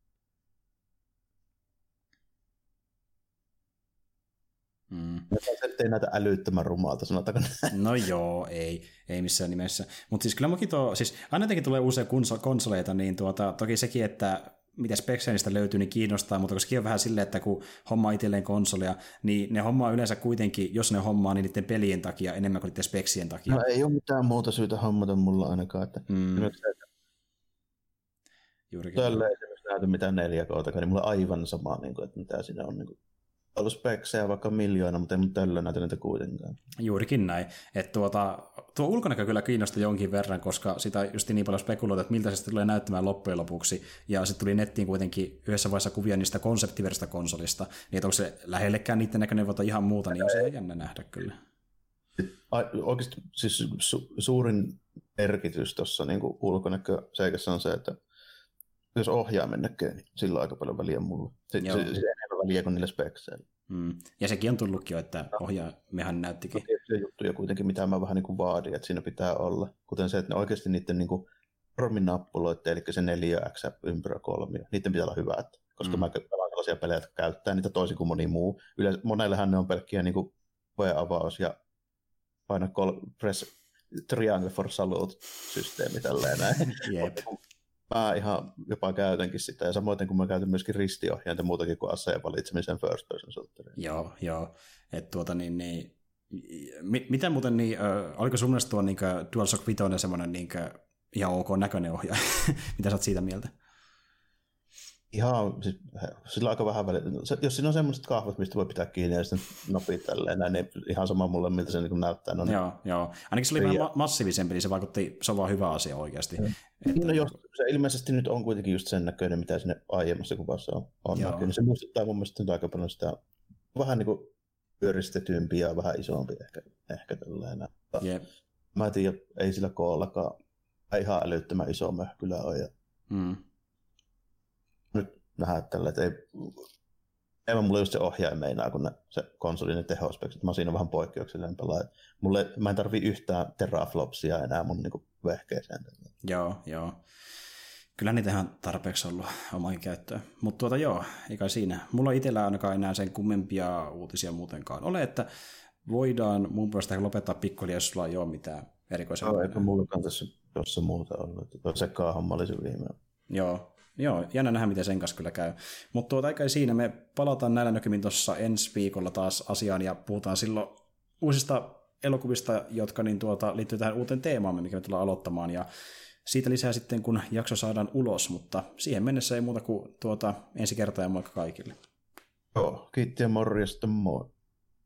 Se ei näitä älyttömän rumalta, sanotaanko näin. No joo, ei, ei missään nimessä. Mutta siis kyllä mäkin tuo, siis aina tulee uusia konsoleita, niin tuota, toki sekin, että mitä Spexenistä löytyy, niin kiinnostaa, mutta koska on vähän silleen, että kun hommaa itselleen konsolia, niin ne hommaa yleensä kuitenkin, jos ne hommaa, niin niiden pelien takia enemmän kuin niiden speksien takia. No ei ole mitään muuta syytä hommata mulla ainakaan. Että mm. Juurikin. Tällä ei esimerkiksi näytä mitään 4 k niin mulla on aivan sama, niin kuin, että mitä siinä on. Niin kuin ollut speksejä vaikka miljoona, mutta ei mun tällä näytä niitä kuitenkaan. Juurikin näin. Että tuota, tuo ulkonäkö kyllä kiinnosti jonkin verran, koska sitä just niin paljon spekuloitu, että miltä se tulee näyttämään loppujen lopuksi. Ja sitten tuli nettiin kuitenkin yhdessä vaiheessa kuvia niistä konseptiversta konsolista. Niin että onko se lähellekään niiden näköinen vai ihan muuta, niin on se jännä nähdä kyllä. Oikeasti siis su- suurin merkitys tuossa niin ulkonäköseikassa on se, että jos ohjaimen näkee, niin sillä on aika paljon väliä mulle. Se, se, se niille spekseille. Mm. Ja sekin on tullutkin jo, että ohjaimehan näyttikin. No, se juttuja kuitenkin, mitä mä vähän niin kuin vaadin, että siinä pitää olla. Kuten se, että ne oikeasti niiden niin kuin eli se 4X ympyrä 3, niiden pitää olla hyvät. Koska mm. mä pelaan sellaisia pelejä, jotka käyttää niitä toisin kuin moni muu. Yleensä, monellehan ne on pelkkiä niin kuin V-avaus ja paina kol- press triangle for salute systeemi tälleen näin. Jep mä ihan jopa käytänkin sitä, ja samoin kuin mä käytän myöskin ristiohjainta muutakin kuin aseen valitsemisen first person shooterin. Joo, joo. Että tuota niin, niin mitä muuten, niin, äh, oliko sun mielestä tuo niin DualShock 5 semmoinen niin ihan ok näköinen ohjaaja? mitä sä oot siitä mieltä? Ihan, siis, sillä aika vähän väliä. Jos siinä on semmoiset kahvat, mistä voi pitää kiinni ja sitten nopii tälleen, näin, niin ihan sama mulle, miltä se niin näyttää. No, joo, joo. Ainakin se oli vähän ma- massiivisempi, niin se vaikutti, se on vaan hyvä asia oikeasti. Mm. Että... No jos, se ilmeisesti nyt on kuitenkin just sen näköinen, mitä sinne aiemmassa kuvassa on, on näkynyt. Se muistuttaa mun mielestä nyt aika paljon sitä vähän niin kuin pyöristetympi ja vähän isompi ehkä, ehkä tällainen. Yep. Mä en tiedä, ei sillä koollakaan ihan älyttömän iso kyllä ole. Ja... Mm nähdä tällä, että ei, enemmän mulla just se ohjaaja meinaa, kun ne, se konsolin tehospeksit. Mä siinä vähän poikkeuksellinen pelaaja. Mulle, mä en tarvi yhtään teraflopsia enää mun niinku vehkeeseen. Joo, joo. Kyllä niitä ihan tarpeeksi ollut omaan käyttöön. Mutta tuota joo, eikä siinä. Mulla itsellä ainakaan enää sen kummempia uutisia muutenkaan ole, että voidaan mun puolesta lopettaa pikkuhiljaa, jos sulla ei ole mitään erikoisempaa. Joo, eipä mullakaan tässä jossa muuta ollut. Se homma oli se viime. Joo, Joo, jännä nähdä, miten sen kanssa kyllä käy. Mutta tuota, eikä siinä me palataan näillä näkymin tuossa ensi viikolla taas asiaan ja puhutaan silloin uusista elokuvista, jotka niin tuota, liittyy tähän uuteen teemaan, mikä me tullaan aloittamaan. Ja siitä lisää sitten, kun jakso saadaan ulos, mutta siihen mennessä ei muuta kuin tuota, ensi kertaa ja moikka kaikille. Joo, kiitti ja morjesta, moi.